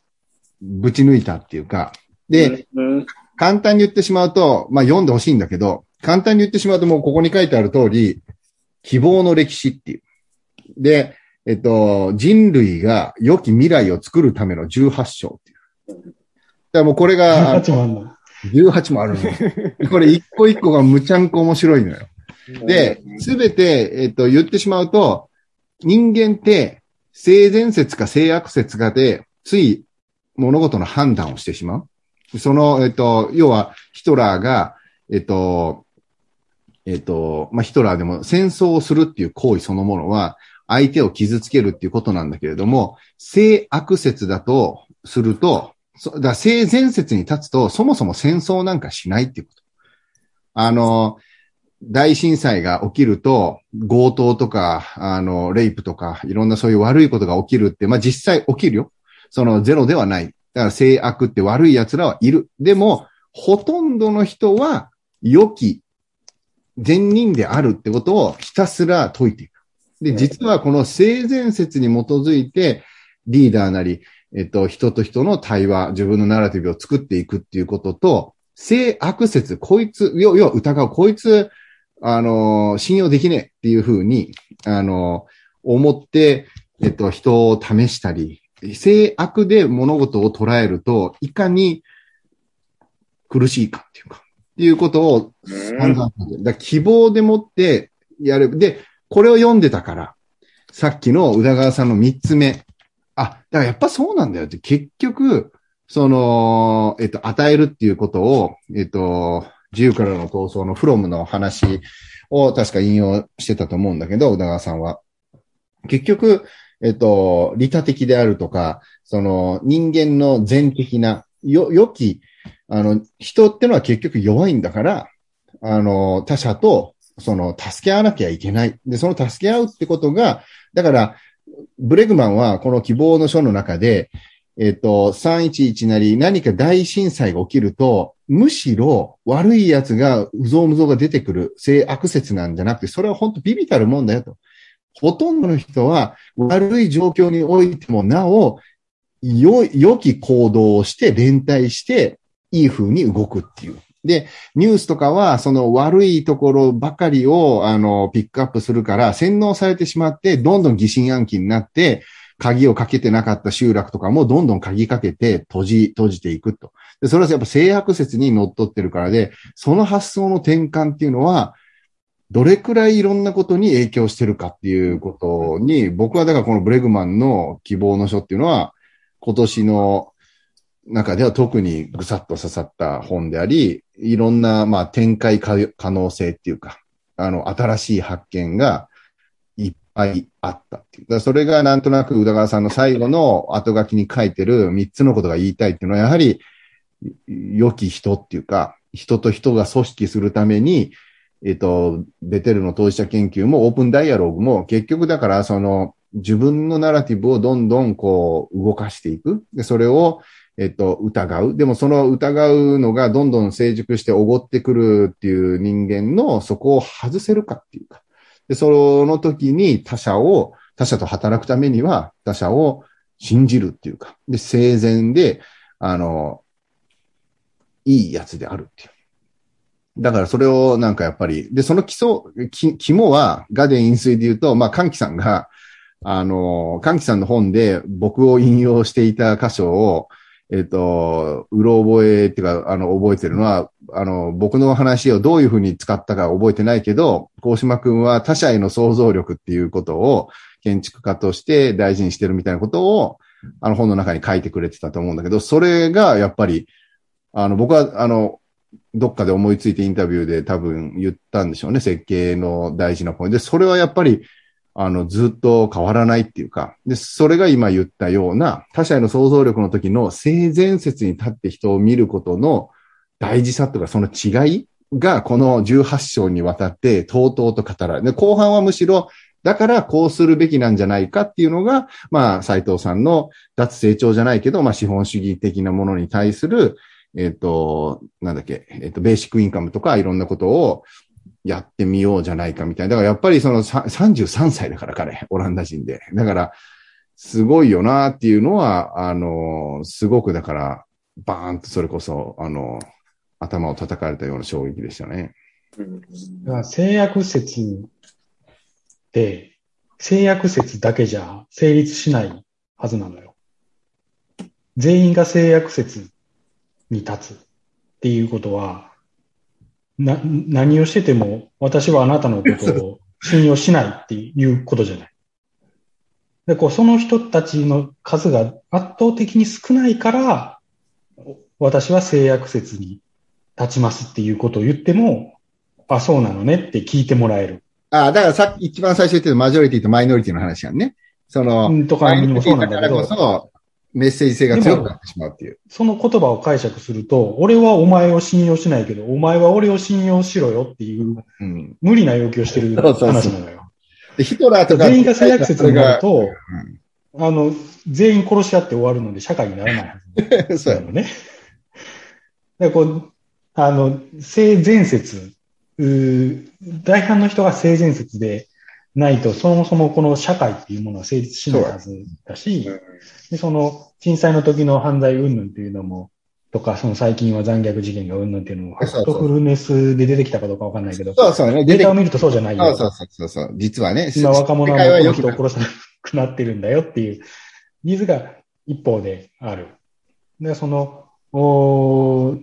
ぶち抜いたっていうか、で、うん、簡単に言ってしまうと、まあ読んでほしいんだけど、簡単に言ってしまうともうここに書いてある通り、希望の歴史っていう。で、えっと、人類が良き未来を作るための18章っていう。だからもうこれが、あ18もあんの。18もあるの。これ一個一個がむちゃんこ面白いのよ。で、すべて、えっと、言ってしまうと、人間って、性善説か性悪説かで、つい物事の判断をしてしまう。その、えっと、要は、ヒトラーが、えっと、えっと、まあ、ヒトラーでも戦争をするっていう行為そのものは、相手を傷つけるっていうことなんだけれども、性悪説だとすると、だ性善説に立つと、そもそも戦争なんかしないっていうこと。あの、大震災が起きると、強盗とか、あの、レイプとか、いろんなそういう悪いことが起きるって、まあ、実際起きるよ。そのゼロではない。だから性悪って悪い奴らはいる。でも、ほとんどの人は、良き、善人であるってことをひたすら解いていく。で、実はこの性善説に基づいて、リーダーなり、えっと、人と人の対話、自分のナラティブを作っていくっていうことと、性悪説、こいつ、要要は疑う、こいつ、あの、信用できねえっていうふうに、あの、思って、えっと、人を試したり、性悪で物事を捉えると、いかに苦しいかっていうか、っていうことを散々だ希望でもってやる。で、これを読んでたから、さっきの宇田川さんの三つ目。あ、だからやっぱそうなんだよって、結局、その、えっと、与えるっていうことを、えっと、自由からの闘争のフロムの話を確か引用してたと思うんだけど、宇田川さんは。結局、えっと、利他的であるとか、その人間の善的な、よ、良き、あの、人ってのは結局弱いんだから、あの、他者と、その、助け合わなきゃいけない。で、その助け合うってことが、だから、ブレグマンはこの希望の書の中で、えっと、311なり何か大震災が起きると、むしろ悪い奴が、うぞうむぞうが出てくる性悪説なんじゃなくて、それは本当ビビたるもんだよと。ほとんどの人は悪い状況においてもなお、良い、良き行動をして連帯して、いい風に動くっていう。で、ニュースとかは、その悪いところばかりを、あの、ピックアップするから、洗脳されてしまって、どんどん疑心暗鬼になって、鍵をかけてなかった集落とかもどんどん鍵かけて閉じ、閉じていくと。で、それはやっぱ性悪説に則っってるからで、その発想の転換っていうのは、どれくらいいろんなことに影響してるかっていうことに、僕はだからこのブレグマンの希望の書っていうのは、今年の中では特にぐさっと刺さった本であり、いろんな、まあ、展開可能性っていうか、あの、新しい発見がいっ愛あったっていう。だそれがなんとなく宇田川さんの最後の後書きに書いてる3つのことが言いたいっていうのは、やはり、良き人っていうか、人と人が組織するために、えっと、ベテルの当事者研究もオープンダイアログも結局だからその自分のナラティブをどんどんこう動かしていく。で、それをえっと、疑う。でもその疑うのがどんどん成熟しておごってくるっていう人間のそこを外せるかっていうか。で、その時に他者を、他者と働くためには他者を信じるっていうか。で、生前で、あの、いいやつであるっていう。だからそれをなんかやっぱり、で、その基礎、き肝は、ガデン飲水で言うと、まあ、歓喜さんが、あの、歓喜さんの本で僕を引用していた箇所を、えっ、と、うろ覚えっていうか、あの、覚えてるのは、あの、僕の話をどういうふうに使ったか覚えてないけど、高島くんは他者への想像力っていうことを建築家として大事にしてるみたいなことを、あの本の中に書いてくれてたと思うんだけど、それがやっぱり、あの、僕は、あの、どっかで思いついてインタビューで多分言ったんでしょうね、設計の大事なポイント。で、それはやっぱり、あの、ずっと変わらないっていうか、で、それが今言ったような、他者への想像力の時の性善説に立って人を見ることの大事さとか、その違いが、この18章にわたって、とうとうと語られる。で、後半はむしろ、だからこうするべきなんじゃないかっていうのが、まあ、斉藤さんの脱成長じゃないけど、まあ、資本主義的なものに対する、えっ、と、なんだっけ、えっ、と、ベーシックインカムとかいろんなことをやってみようじゃないかみたいな。だからやっぱりその33歳だから彼、オランダ人で。だから、すごいよなっていうのは、あの、すごくだから、バーンとそれこそ、あの、頭を叩かれたような衝撃でしたね。うんだから性悪説って、性悪説だけじゃ成立しないはずなのよ。全員が性悪説に立つっていうことは、な、何をしてても私はあなたのことを信用しないっていうことじゃない。で、こう、その人たちの数が圧倒的に少ないから、私は性悪説に立ちますっていうことを言っても、あ、そうなのねって聞いてもらえる。ああ、だからさっき一番最初言ってたマジョリティとマイノリティの話やんね。その、うんとかにもそうなんだけどマイノリティからこそ、メッセージ性が強くなってしまうっていう。その言葉を解釈すると、俺はお前を信用しないけど、お前は俺を信用しろよっていううん。無理な要求をしてる話なのよ。で、ヒトラーとか。全員が性悪説になると、うんあの、全員殺し合って終わるので社会にならないはず そうやなのね。でこう、あの、性善説、大半の人が性善説でないと、そもそもこの社会っていうものは成立しないはずだし、でその震災の時の犯罪云々っていうのも、とか、その最近は残虐事件が云々っていうのも、フそうそうァクトフルネスで出てきたかどうかわかんないけど、そうそうね。データを見るとそうじゃないよ。そうそうそうそう。実はね。今若者世はもう界はよく人を殺さなくなってるんだよっていうニーズが一方である。で、その、お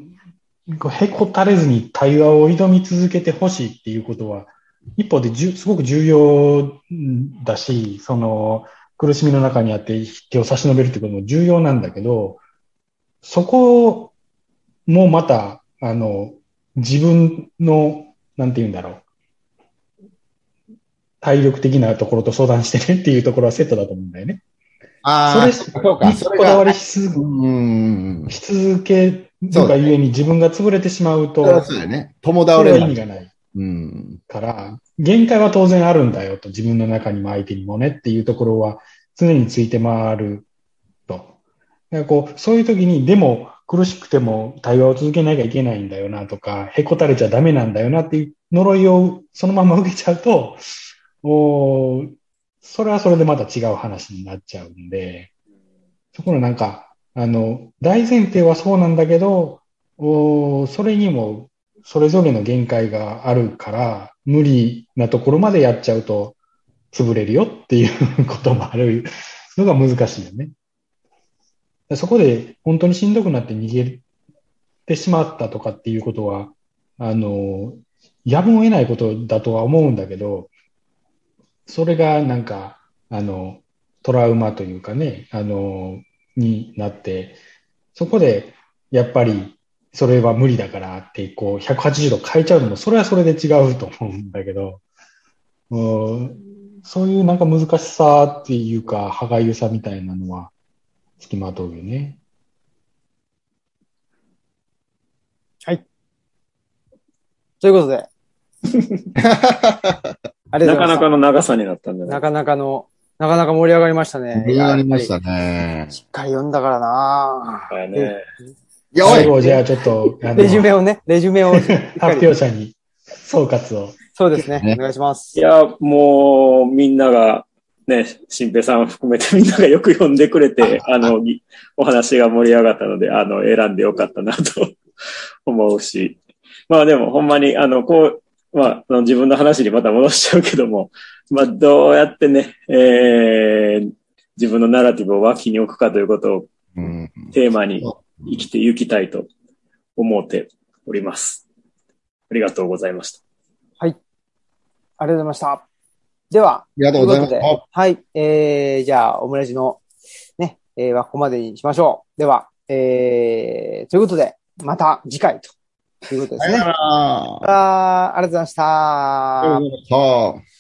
へこたれずに対話を挑み続けてほしいっていうことは、一方でじゅすごく重要だし、その、苦しみの中にあって手を差し伸べるってことも重要なんだけど、そこもまた、あの、自分の、なんて言うんだろう。体力的なところと相談してねっていうところはセットだと思うんだよね。ああ、そそうか。にそれこだわが、りし続うん。し続けるがゆえに自分が潰れてしまうと、そうだよね。友倒それ意味がないうん。から、限界は当然あるんだよと、自分の中にも相手にもねっていうところは常について回ると。だからこう、そういう時に、でも苦しくても対話を続けなきゃいけないんだよなとか、へこたれちゃダメなんだよなっていう呪いをそのまま受けちゃうと、おそれはそれでまた違う話になっちゃうんで、そこのなんか、あの、大前提はそうなんだけど、おそれにもそれぞれの限界があるから、無理なところまでやっちゃうと潰れるよっていうこともあるのが難しいよね。そこで本当にしんどくなって逃げてしまったとかっていうことは、あの、やむを得ないことだとは思うんだけど、それがなんか、あの、トラウマというかね、あの、になって、そこでやっぱりそれは無理だからって、こう、180度変えちゃうのも、それはそれで違うと思うんだけど、うんそういうなんか難しさっていうか、歯がゆさみたいなのは、付きまとうよね。ということで。ありがとうございました。なかなかの長さになったんじゃなかなかの、なかなか盛り上がりましたね。盛り上がりましたねしっかり読んだからなね。最後、じゃあちょっと、レジュメをね、レジュメを発り。表者に総括を。そうですねね。お願いしますい。や、もう、みんなが、ね、新平さん含めてみんながよく読んでくれて、あの、ぎお話が盛り上がったので、あの、選んでよかったなと 思うし。まあでも、ほんまに、あの、こう、まあ、あの自分の話にまた戻しちゃうけども、まあ、どうやってね、えー、自分のナラティブを脇に置くかということをうんテーマに生きていきたいと思っております。ありがとうございました。ありがとうございました。では、ありがとうございますということではい。えー、じゃあ、オムラジの、ね、えー、はここまでにしましょう。では、えー、ということで、また次回ということですね。さよならあーありがとうございました。ありがとうございました。